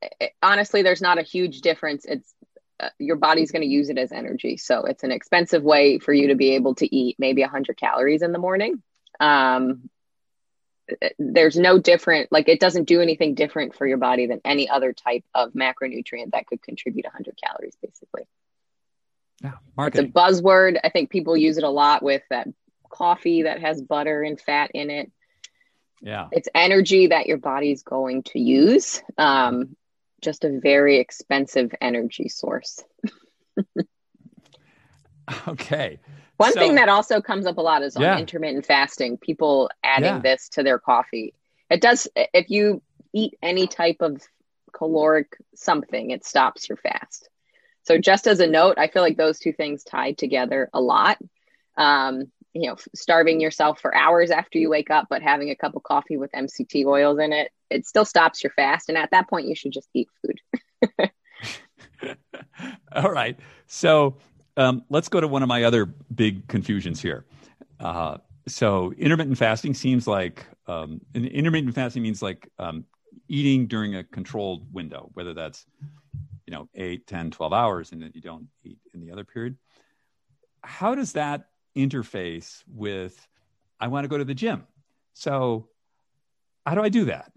it, honestly, there's not a huge difference. It's uh, your body's going to use it as energy. So it's an expensive way for you to be able to eat maybe 100 calories in the morning. Um, there's no different like it doesn't do anything different for your body than any other type of macronutrient that could contribute 100 calories basically. Yeah marketing. it's a buzzword. I think people use it a lot with that coffee that has butter and fat in it. Yeah. It's energy that your body's going to use um, just a very expensive energy source. Okay one so, thing that also comes up a lot is on yeah. intermittent fasting, people adding yeah. this to their coffee. It does, if you eat any type of caloric something, it stops your fast. So, just as a note, I feel like those two things tied together a lot. Um, you know, starving yourself for hours after you wake up, but having a cup of coffee with MCT oils in it, it still stops your fast. And at that point, you should just eat food. All right. So, um, let's go to one of my other big confusions here. Uh, so intermittent fasting seems like um, intermittent fasting means like um, eating during a controlled window, whether that's you know 8, 10, 12 hours, and then you don't eat in the other period. How does that interface with I want to go to the gym? So how do I do that?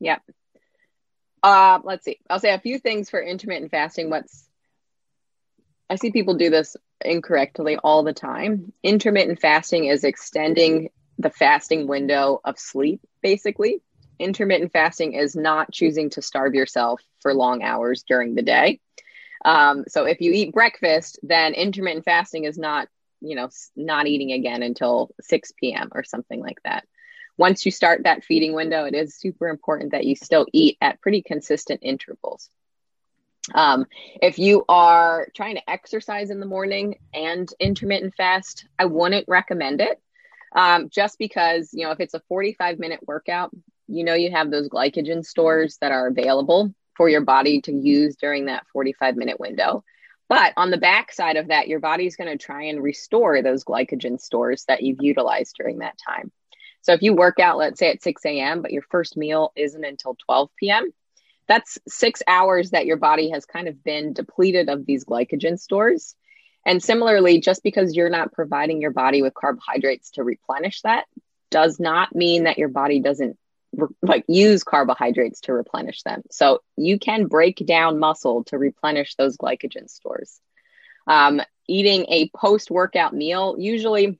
Yeah. Uh, let's see. I'll say a few things for intermittent fasting. What's I see people do this incorrectly all the time. Intermittent fasting is extending the fasting window of sleep, basically. Intermittent fasting is not choosing to starve yourself for long hours during the day. Um, so if you eat breakfast, then intermittent fasting is not, you know, not eating again until 6 p.m. or something like that. Once you start that feeding window, it is super important that you still eat at pretty consistent intervals. Um, if you are trying to exercise in the morning and intermittent fast, I wouldn't recommend it. Um, just because, you know, if it's a 45 minute workout, you know, you have those glycogen stores that are available for your body to use during that 45 minute window. But on the back side of that, your body's going to try and restore those glycogen stores that you've utilized during that time. So if you work out, let's say at 6 a.m., but your first meal isn't until 12 p.m., that's six hours that your body has kind of been depleted of these glycogen stores. And similarly, just because you're not providing your body with carbohydrates to replenish that does not mean that your body doesn't re- like use carbohydrates to replenish them. So you can break down muscle to replenish those glycogen stores. Um, eating a post workout meal, usually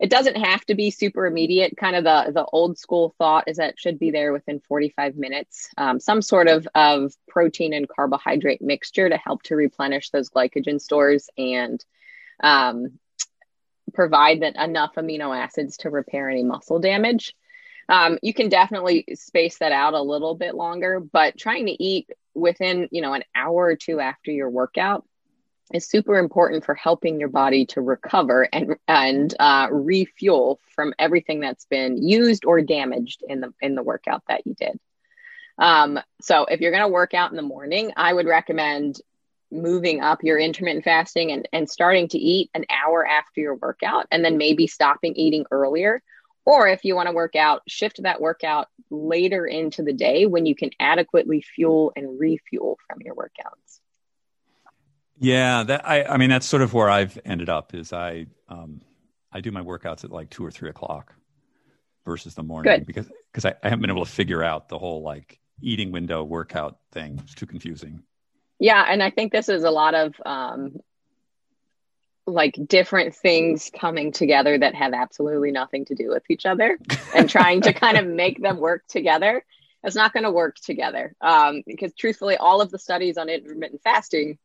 it doesn't have to be super immediate. Kind of the the old school thought is that it should be there within 45 minutes. Um, some sort of of protein and carbohydrate mixture to help to replenish those glycogen stores and um, provide that enough amino acids to repair any muscle damage. Um, you can definitely space that out a little bit longer, but trying to eat within you know an hour or two after your workout is super important for helping your body to recover and and uh, refuel from everything that's been used or damaged in the in the workout that you did. Um, so if you're going to work out in the morning, I would recommend moving up your intermittent fasting and, and starting to eat an hour after your workout and then maybe stopping eating earlier. Or if you want to work out, shift that workout later into the day when you can adequately fuel and refuel from your workouts. Yeah, that I, I mean that's sort of where I've ended up is I um, I do my workouts at like two or three o'clock versus the morning Good. because because I, I haven't been able to figure out the whole like eating window workout thing. It's too confusing. Yeah, and I think this is a lot of um, like different things coming together that have absolutely nothing to do with each other and trying to kind of make them work together. It's not going to work together um, because truthfully, all of the studies on intermittent fasting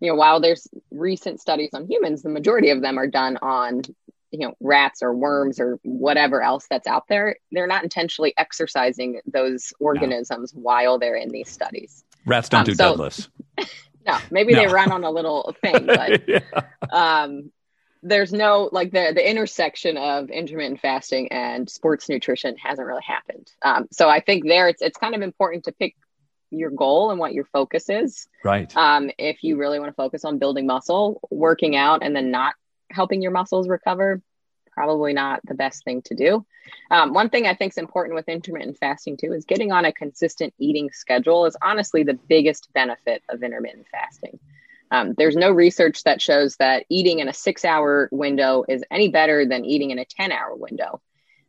you know, while there's recent studies on humans, the majority of them are done on, you know, rats or worms or whatever else that's out there. They're not intentionally exercising those organisms no. while they're in these studies. Rats don't um, do so, deadlifts. no, maybe no. they run on a little thing, but yeah. um, there's no like the the intersection of intermittent fasting and sports nutrition hasn't really happened. Um, so I think there it's it's kind of important to pick your goal and what your focus is. Right. Um, if you really want to focus on building muscle, working out, and then not helping your muscles recover, probably not the best thing to do. Um, one thing I think is important with intermittent fasting too is getting on a consistent eating schedule is honestly the biggest benefit of intermittent fasting. Um, there's no research that shows that eating in a six hour window is any better than eating in a 10 hour window.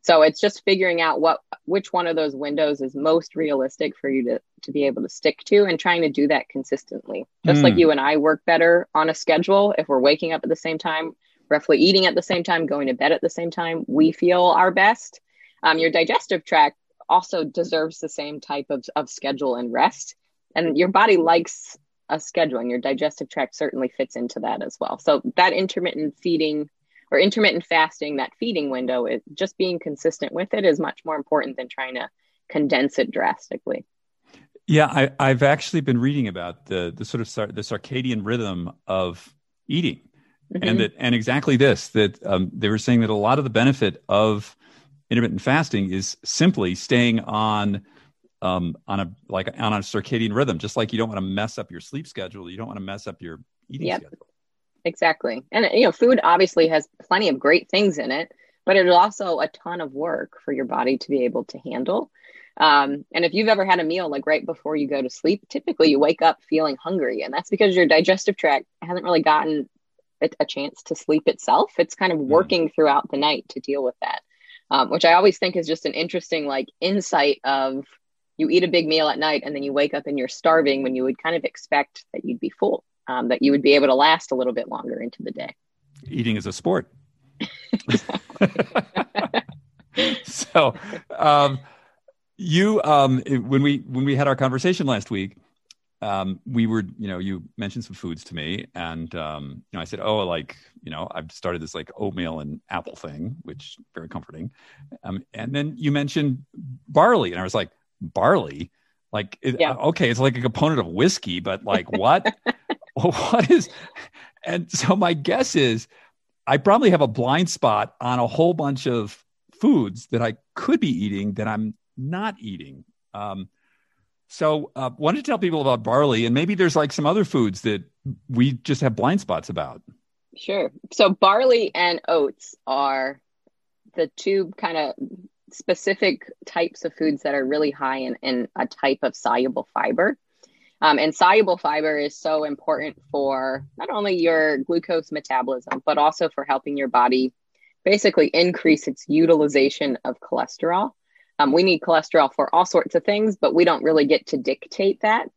So it's just figuring out what which one of those windows is most realistic for you to to be able to stick to and trying to do that consistently. Just mm. like hmm. you and I work better on a schedule if we're waking up at the same time, roughly eating at the same time, going to bed at the same time, we feel our best. Um, your digestive tract also deserves the same type of, of schedule and rest. And your body likes a schedule, and your digestive tract certainly fits into that as well. So that intermittent feeding or intermittent fasting, that feeding window, is just being consistent with it is much more important than trying to condense it drastically. Yeah, I, have actually been reading about the the sort of the circadian rhythm of eating, mm-hmm. and that and exactly this that um, they were saying that a lot of the benefit of intermittent fasting is simply staying on um, on a like on a circadian rhythm. Just like you don't want to mess up your sleep schedule, you don't want to mess up your eating yep. schedule. Exactly. And, you know, food obviously has plenty of great things in it, but it's also a ton of work for your body to be able to handle. Um, and if you've ever had a meal like right before you go to sleep, typically you wake up feeling hungry. And that's because your digestive tract hasn't really gotten a, a chance to sleep itself. It's kind of mm. working mm. throughout the night to deal with that, um, which I always think is just an interesting like insight of you eat a big meal at night and then you wake up and you're starving when you would kind of expect that you'd be full um, that you would be able to last a little bit longer into the day. Eating is a sport. so, um, you um, when we when we had our conversation last week, um, we were you know you mentioned some foods to me, and um, you know I said oh like you know I've started this like oatmeal and apple thing, which very comforting, um, and then you mentioned barley, and I was like barley, like it, yeah. okay, it's like a component of whiskey, but like what? what is, and so my guess is I probably have a blind spot on a whole bunch of foods that I could be eating that I'm not eating. Um, so, uh, wanted to tell people about barley, and maybe there's like some other foods that we just have blind spots about. Sure. So, barley and oats are the two kind of specific types of foods that are really high in, in a type of soluble fiber. Um, and soluble fiber is so important for not only your glucose metabolism, but also for helping your body basically increase its utilization of cholesterol. Um, we need cholesterol for all sorts of things, but we don't really get to dictate that.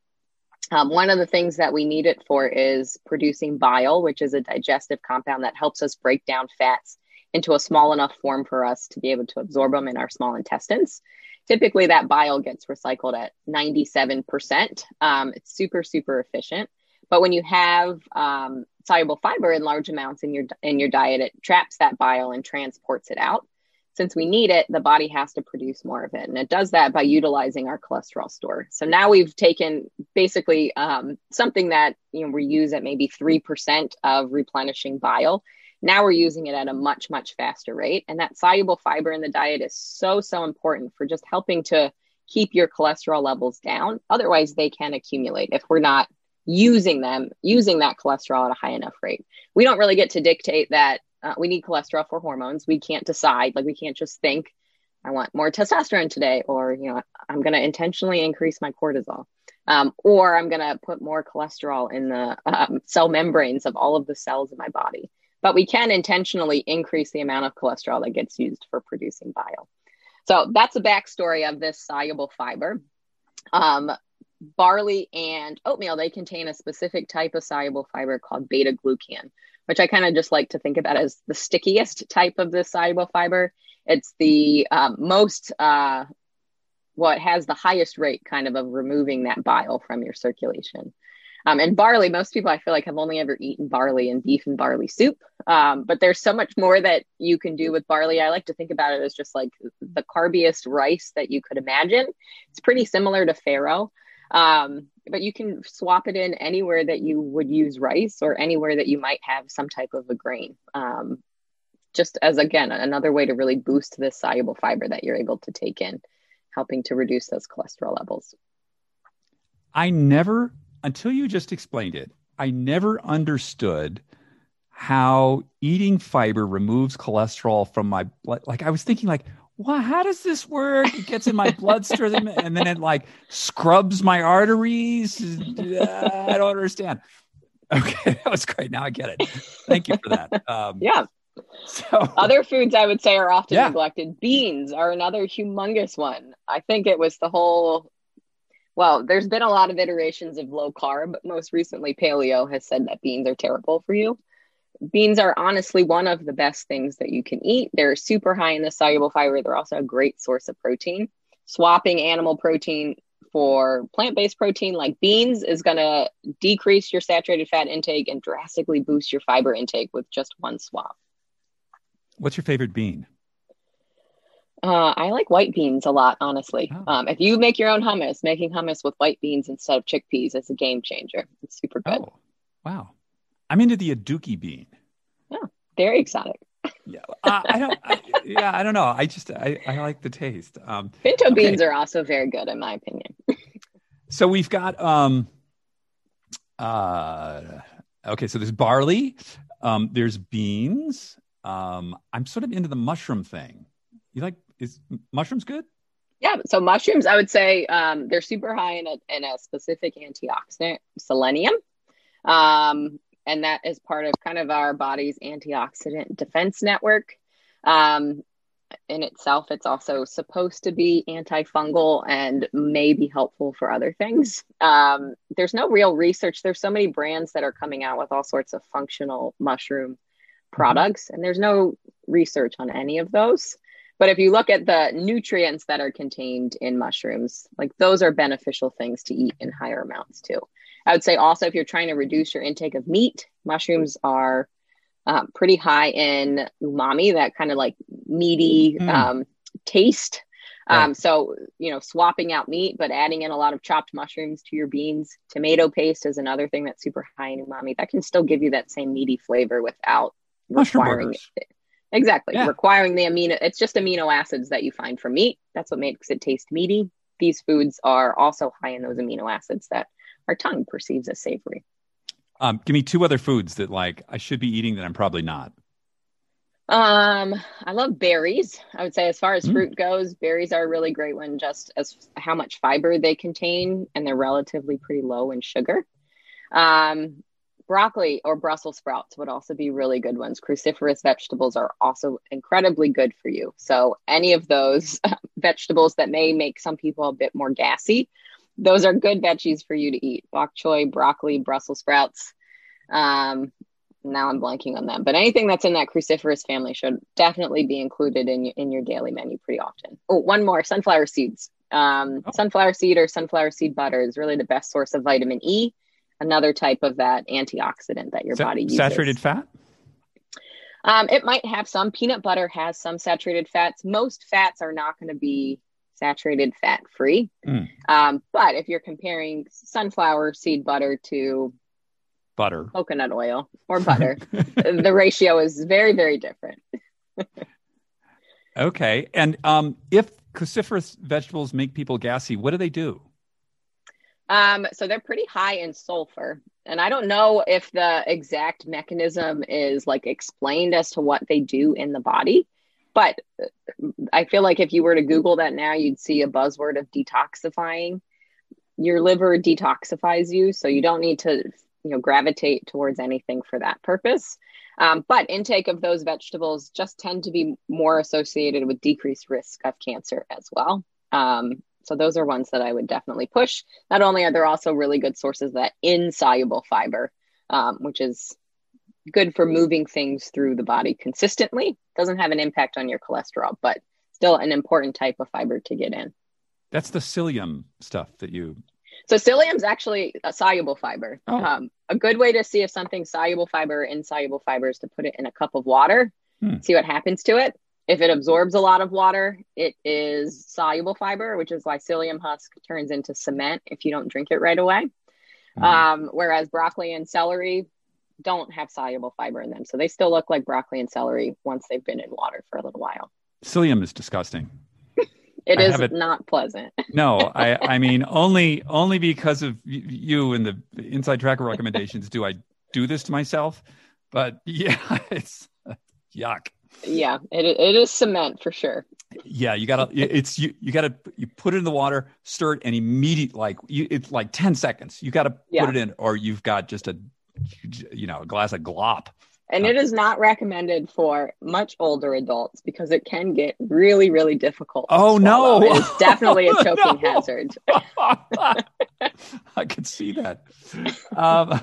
Um, one of the things that we need it for is producing bile, which is a digestive compound that helps us break down fats into a small enough form for us to be able to absorb them in our small intestines. Typically, that bile gets recycled at 97%. Um, it's super, super efficient. But when you have um, soluble fiber in large amounts in your in your diet, it traps that bile and transports it out since we need it, the body has to produce more of it. And it does that by utilizing our cholesterol store. So now we've taken basically um, something that you know we use at maybe 3% of replenishing bile. Now we're using it at a much, much faster rate. And that soluble fiber in the diet is so, so important for just helping to keep your cholesterol levels down. Otherwise, they can accumulate if we're not using them, using that cholesterol at a high enough rate. We don't really get to dictate that uh, we need cholesterol for hormones. We can't decide, like, we can't just think, I want more testosterone today, or, you know, I'm going to intentionally increase my cortisol, um, or I'm going to put more cholesterol in the um, cell membranes of all of the cells in my body. But we can intentionally increase the amount of cholesterol that gets used for producing bile. So that's the backstory of this soluble fiber. Um, barley and oatmeal, they contain a specific type of soluble fiber called beta glucan, which I kind of just like to think about as the stickiest type of the soluble fiber. It's the um, most, uh, well, it has the highest rate kind of of removing that bile from your circulation. Um, and barley, most people I feel like have only ever eaten barley and beef and barley soup. Um, but there's so much more that you can do with barley. I like to think about it as just like the carbiest rice that you could imagine. It's pretty similar to farro. Um, but you can swap it in anywhere that you would use rice or anywhere that you might have some type of a grain. Um, just as again, another way to really boost this soluble fiber that you're able to take in, helping to reduce those cholesterol levels. I never, until you just explained it, I never understood how eating fiber removes cholesterol from my blood. Like I was thinking, like, well, how does this work? It gets in my bloodstream and then it like scrubs my arteries. I don't understand. Okay, that was great. Now I get it. Thank you for that. Um, yeah. So other foods I would say are often yeah. neglected. Beans are another humongous one. I think it was the whole. Well, there's been a lot of iterations of low carb. Most recently, paleo has said that beans are terrible for you beans are honestly one of the best things that you can eat. They're super high in the soluble fiber. They're also a great source of protein. Swapping animal protein for plant based protein like beans is going to decrease your saturated fat intake and drastically boost your fiber intake with just one swap. What's your favorite bean? Uh, I like white beans a lot, honestly. Oh. Um, if you make your own hummus, making hummus with white beans instead of chickpeas is a game changer. It's super good. Oh, wow. I'm into the aduki bean. Yeah, very exotic. Yeah, uh, I don't. I, yeah, I don't know. I just I, I like the taste. Um, Pinto okay. beans are also very good, in my opinion. so we've got um, uh, okay. So there's barley. Um, there's beans. Um, I'm sort of into the mushroom thing. You like is mushrooms good? Yeah, so mushrooms, I would say um, they're super high in a, in a specific antioxidant, selenium. Um, and that is part of kind of our body's antioxidant defense network. Um, in itself, it's also supposed to be antifungal and may be helpful for other things. Um, there's no real research. There's so many brands that are coming out with all sorts of functional mushroom mm-hmm. products, and there's no research on any of those. But if you look at the nutrients that are contained in mushrooms, like those are beneficial things to eat in higher amounts too. I would say also if you're trying to reduce your intake of meat, mushrooms are uh, pretty high in umami, that kind of like meaty mm. um, taste. Right. Um, so, you know, swapping out meat, but adding in a lot of chopped mushrooms to your beans. Tomato paste is another thing that's super high in umami. That can still give you that same meaty flavor without Mushroom requiring it. Exactly. Yeah. Requiring the amino, it's just amino acids that you find from meat. That's what makes it taste meaty. These foods are also high in those amino acids that our tongue perceives as savory. Um, give me two other foods that like I should be eating that I'm probably not. Um, I love berries. I would say as far as mm. fruit goes, berries are a really great one just as how much fiber they contain and they're relatively pretty low in sugar. Um, broccoli or Brussels sprouts would also be really good ones. Cruciferous vegetables are also incredibly good for you. So any of those vegetables that may make some people a bit more gassy those are good veggies for you to eat. Bok choy, broccoli, Brussels sprouts. Um, now I'm blanking on them, but anything that's in that cruciferous family should definitely be included in in your daily menu pretty often. Oh, one more: sunflower seeds. Um, oh. Sunflower seed or sunflower seed butter is really the best source of vitamin E, another type of that antioxidant that your Sa- body uses. Saturated fat. Um, it might have some. Peanut butter has some saturated fats. Most fats are not going to be saturated fat free. Mm. Um, but if you're comparing sunflower seed butter to butter, coconut oil, or butter, the ratio is very, very different. okay. And um, if cruciferous vegetables make people gassy, what do they do? Um, so they're pretty high in sulfur. And I don't know if the exact mechanism is like explained as to what they do in the body. But I feel like if you were to Google that now, you'd see a buzzword of detoxifying. Your liver detoxifies you, so you don't need to, you know, gravitate towards anything for that purpose. Um, but intake of those vegetables just tend to be more associated with decreased risk of cancer as well. Um, so those are ones that I would definitely push. Not only are there also really good sources of that insoluble fiber, um, which is good for moving things through the body consistently. Doesn't have an impact on your cholesterol, but still an important type of fiber to get in. That's the psyllium stuff that you. So psyllium is actually a soluble fiber. Oh. Um, a good way to see if something's soluble fiber or insoluble fiber is to put it in a cup of water, hmm. see what happens to it. If it absorbs a lot of water, it is soluble fiber, which is why psyllium husk turns into cement if you don't drink it right away. Hmm. Um, whereas broccoli and celery, don't have soluble fiber in them. So they still look like broccoli and celery once they've been in water for a little while. Psyllium is disgusting. it I is it, not pleasant. no, I, I mean only only because of you and the InsideTracker recommendations do I do this to myself. But yeah, it's yuck. Yeah, it it is cement for sure. Yeah, you gotta. It's you. You gotta. You put it in the water, stir it, and immediate like you. It's like ten seconds. You gotta yeah. put it in, or you've got just a you know, a glass of glop. And it is not recommended for much older adults because it can get really, really difficult. Oh no! It's definitely a choking no. hazard. I could see that. Um,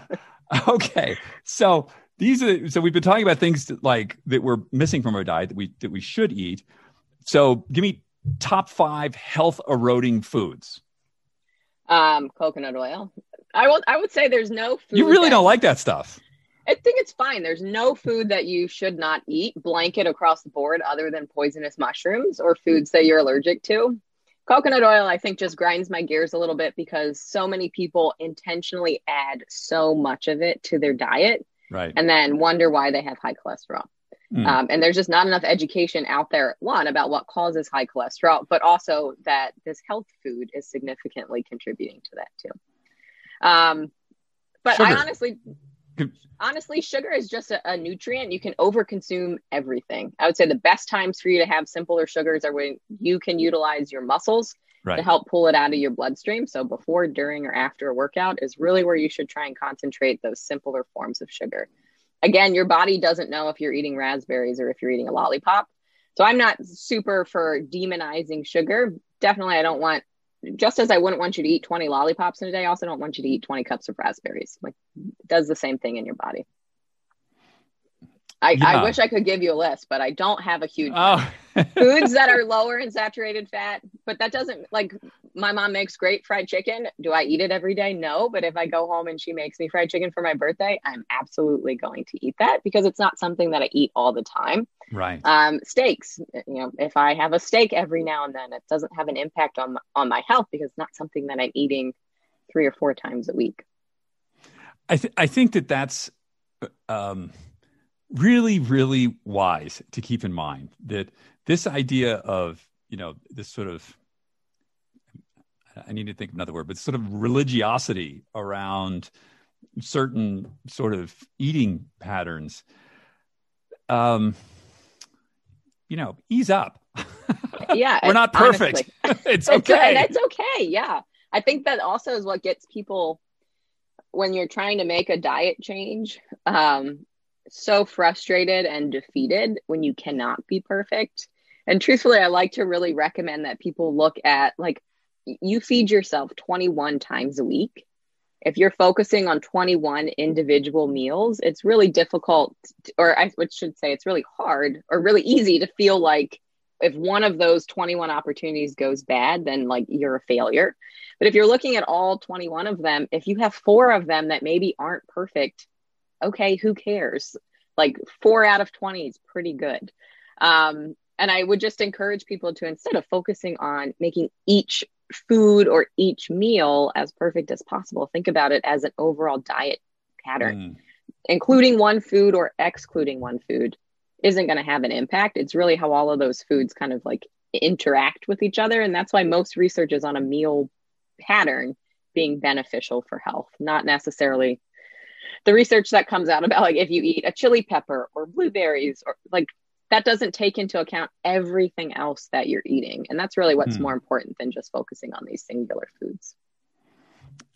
okay, so these are so we've been talking about things that, like that we're missing from our diet that we that we should eat. So give me top five health eroding foods. Um, coconut oil. I will. I would say there's no food. You really that, don't like that stuff. I think it's fine. There's no food that you should not eat, blanket across the board, other than poisonous mushrooms or foods that you're allergic to. Coconut oil, I think, just grinds my gears a little bit because so many people intentionally add so much of it to their diet, right? And then wonder why they have high cholesterol. Mm. Um, and there's just not enough education out there, one, about what causes high cholesterol, but also that this health food is significantly contributing to that too. Um, but sugar. I honestly, honestly, sugar is just a, a, nutrient. You can overconsume everything. I would say the best times for you to have simpler sugars are when you can utilize your muscles right. to help pull it out of your bloodstream. So before, during, or after a workout is really where you should try and concentrate those simpler forms of sugar. Again, your body doesn't know if you're eating raspberries or if you're eating a lollipop. So I'm not super for demonizing sugar. Definitely, I don't want just as I wouldn't want you to eat 20 lollipops in a day, I also don't want you to eat 20 cups of raspberries. Like does the same thing in your body. I, yeah. I wish I could give you a list, but I don't have a huge oh. foods that are lower in saturated fat. But that doesn't like my mom makes great fried chicken. Do I eat it every day? No. But if I go home and she makes me fried chicken for my birthday, I'm absolutely going to eat that because it's not something that I eat all the time. Right. Um, steaks. You know, if I have a steak every now and then, it doesn't have an impact on on my health because it's not something that I'm eating three or four times a week. I th- I think that that's. Um really, really wise to keep in mind that this idea of, you know, this sort of, I need to think of another word, but sort of religiosity around certain sort of eating patterns. Um, you know, ease up. Yeah, we're not perfect. it's okay. It's, it's okay. Yeah, I think that also is what gets people when you're trying to make a diet change. Um, so frustrated and defeated when you cannot be perfect. And truthfully, I like to really recommend that people look at like you feed yourself 21 times a week. if you're focusing on 21 individual meals, it's really difficult, or I should say, it's really hard or really easy to feel like if one of those 21 opportunities goes bad, then like you're a failure. But if you're looking at all 21 of them, if you have four of them that maybe aren't perfect, okay, who cares? Like four out of 20 is pretty good. Um, and I would just encourage people to instead of focusing on making each food or each meal as perfect as possible, think about it as an overall diet pattern. Mm. Including one food or excluding one food isn't going to have an impact. It's really how all of those foods kind of like interact with each other. And that's why most research is on a meal pattern being beneficial for health, not necessarily the research that comes out about like if you eat a chili pepper or blueberries or like that doesn't take into account everything else that you're eating. And that's really what's hmm. more important than just focusing on these singular foods.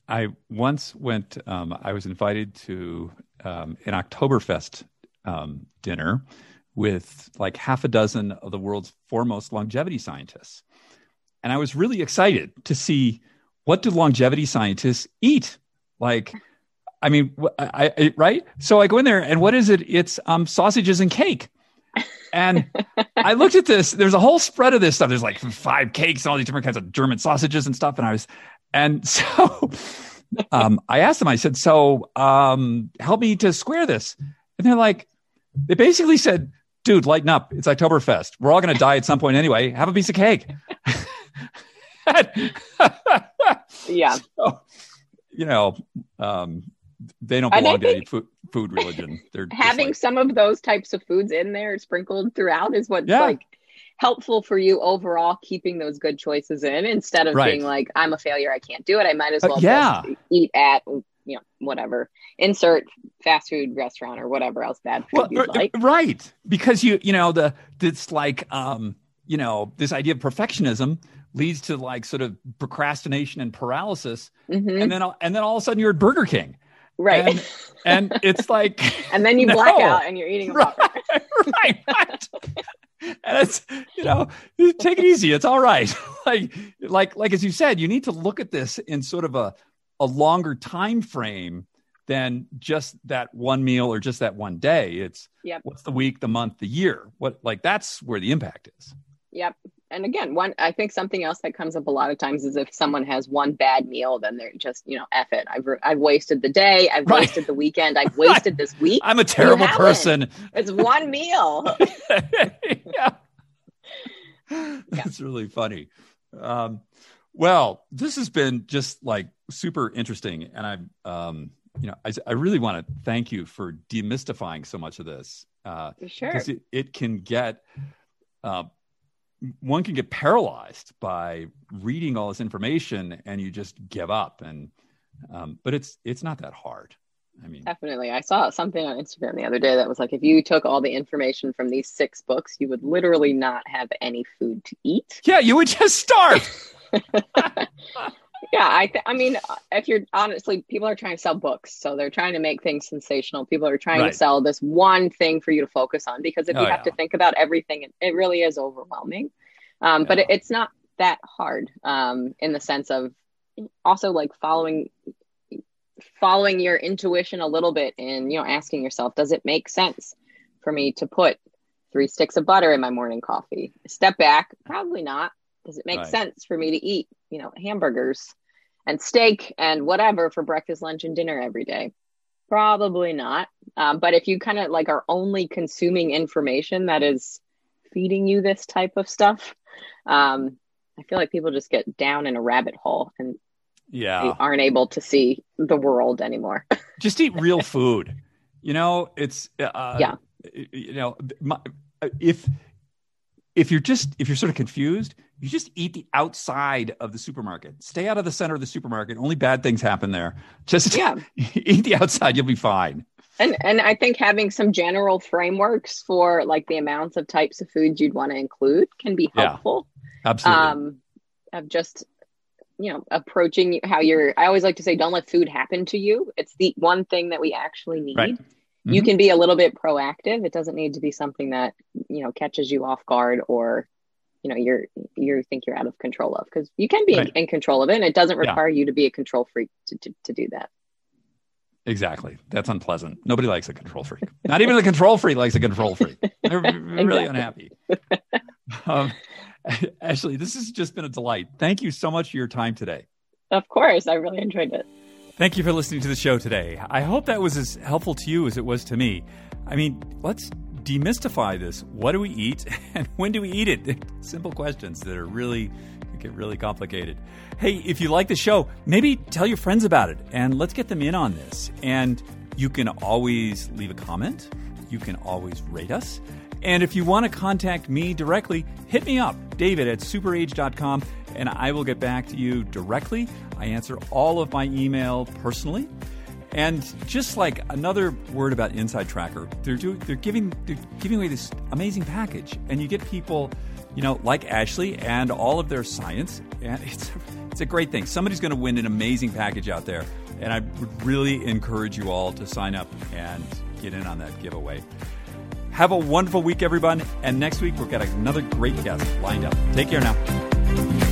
I once went, um, I was invited to um, an Oktoberfest um, dinner with like half a dozen of the world's foremost longevity scientists. And I was really excited to see what do longevity scientists eat? Like, I mean, I, I, right? So I go in there, and what is it? It's um, sausages and cake. And I looked at this. There's a whole spread of this stuff. There's like five cakes and all these different kinds of German sausages and stuff. And I was, and so um, I asked them. I said, "So um, help me to square this." And they're like, they basically said, "Dude, lighten up. It's Oktoberfest. We're all going to die at some point anyway. Have a piece of cake." yeah. So, you know, um, they don't belong to any food, food religion. They're having like, some of those types of foods in there sprinkled throughout is what's yeah. like helpful for you overall keeping those good choices in instead of right. being like i'm a failure i can't do it i might as uh, well uh, yeah. eat at you know whatever insert fast food restaurant or whatever else bad food well, you like right because you you know the it's like um you know this idea of perfectionism leads to like sort of procrastination and paralysis mm-hmm. and then and then all of a sudden you're at burger king Right. And, and it's like And then you no. black out and you're eating a right, right, right. and it's you know, take it easy. It's all right. like like like as you said, you need to look at this in sort of a a longer time frame than just that one meal or just that one day. It's yep. what's the week, the month, the year. What like that's where the impact is. Yep and again, one I think something else that comes up a lot of times is if someone has one bad meal, then they're just you know F it. I've I've wasted the day. I've right. wasted the weekend. I've wasted this week. I'm a terrible person. It's one meal. yeah. That's really funny. Um, well, this has been just like super interesting, and I'm um, you know I, I really want to thank you for demystifying so much of this. Uh, sure. Because it, it can get. Uh, one can get paralyzed by reading all this information and you just give up. And um, but it's it's not that hard. I mean definitely. I saw something on instagram the other day that was like if you took all the information from these six books you would literally not have any food to eat. Yeah you would just starve. Yeah i th- i mean if you're honestly people are trying to sell books so they're trying to make things sensational. People are trying right. to sell this one thing for you to focus on because if oh, you have yeah. to think about everything it, it really is overwhelming um, yeah. but it, it's not that hard um, in the sense of also like following following your intuition a little bit and you know asking yourself does it make sense for me to put three sticks of butter in my morning coffee step back probably not does it make right. sense for me to eat you know hamburgers and steak and whatever for breakfast lunch and dinner every day probably not um, but if you kind of like are only consuming information that is feeding you this type of stuff. Um, i feel like people just get down in a rabbit hole and yeah. aren't able to see the world anymore. Just eat real food. You know it's uh, yeah. you know my, if if you're just if you're sort of confused you just eat the outside of the supermarket. Stay out of the center of the supermarket. Only bad things happen there. Just yeah. eat the outside. You'll be fine. And and I think having some general frameworks for like the amounts of types of foods you'd want to include can be helpful. Yeah, absolutely. Um, of just you know approaching how you're. I always like to say, don't let food happen to you. It's the one thing that we actually need. Right. Mm-hmm. You can be a little bit proactive. It doesn't need to be something that you know catches you off guard or you know you're you think you're out of control of because you can be right. in, in, control of it and it doesn't require yeah. you to be a control freak to, to, to do that Exactly. That's unpleasant. Nobody likes a control freak. Not even the control freak likes a control freak. They're really unhappy. Um, Ashley, this has just been a delight. Thank you so much for your time today. Of course. I really enjoyed it. Thank you for listening to the show today. I hope that was as helpful to you as it was to me. I mean, let's demystify this. What do we eat and when do we eat it? Simple questions that are really get really complicated. Hey, if you like the show, maybe tell your friends about it and let's get them in on this. And you can always leave a comment. You can always rate us. And if you want to contact me directly, hit me up, david at superage.com, and I will get back to you directly. I answer all of my email personally. And just like another word about InsideTracker, they're doing they're giving they're giving away this amazing package, and you get people, you know, like Ashley and all of their science, and it's it's a great thing. Somebody's going to win an amazing package out there, and I would really encourage you all to sign up and get in on that giveaway. Have a wonderful week, everyone, and next week we've got another great guest lined up. Take care now.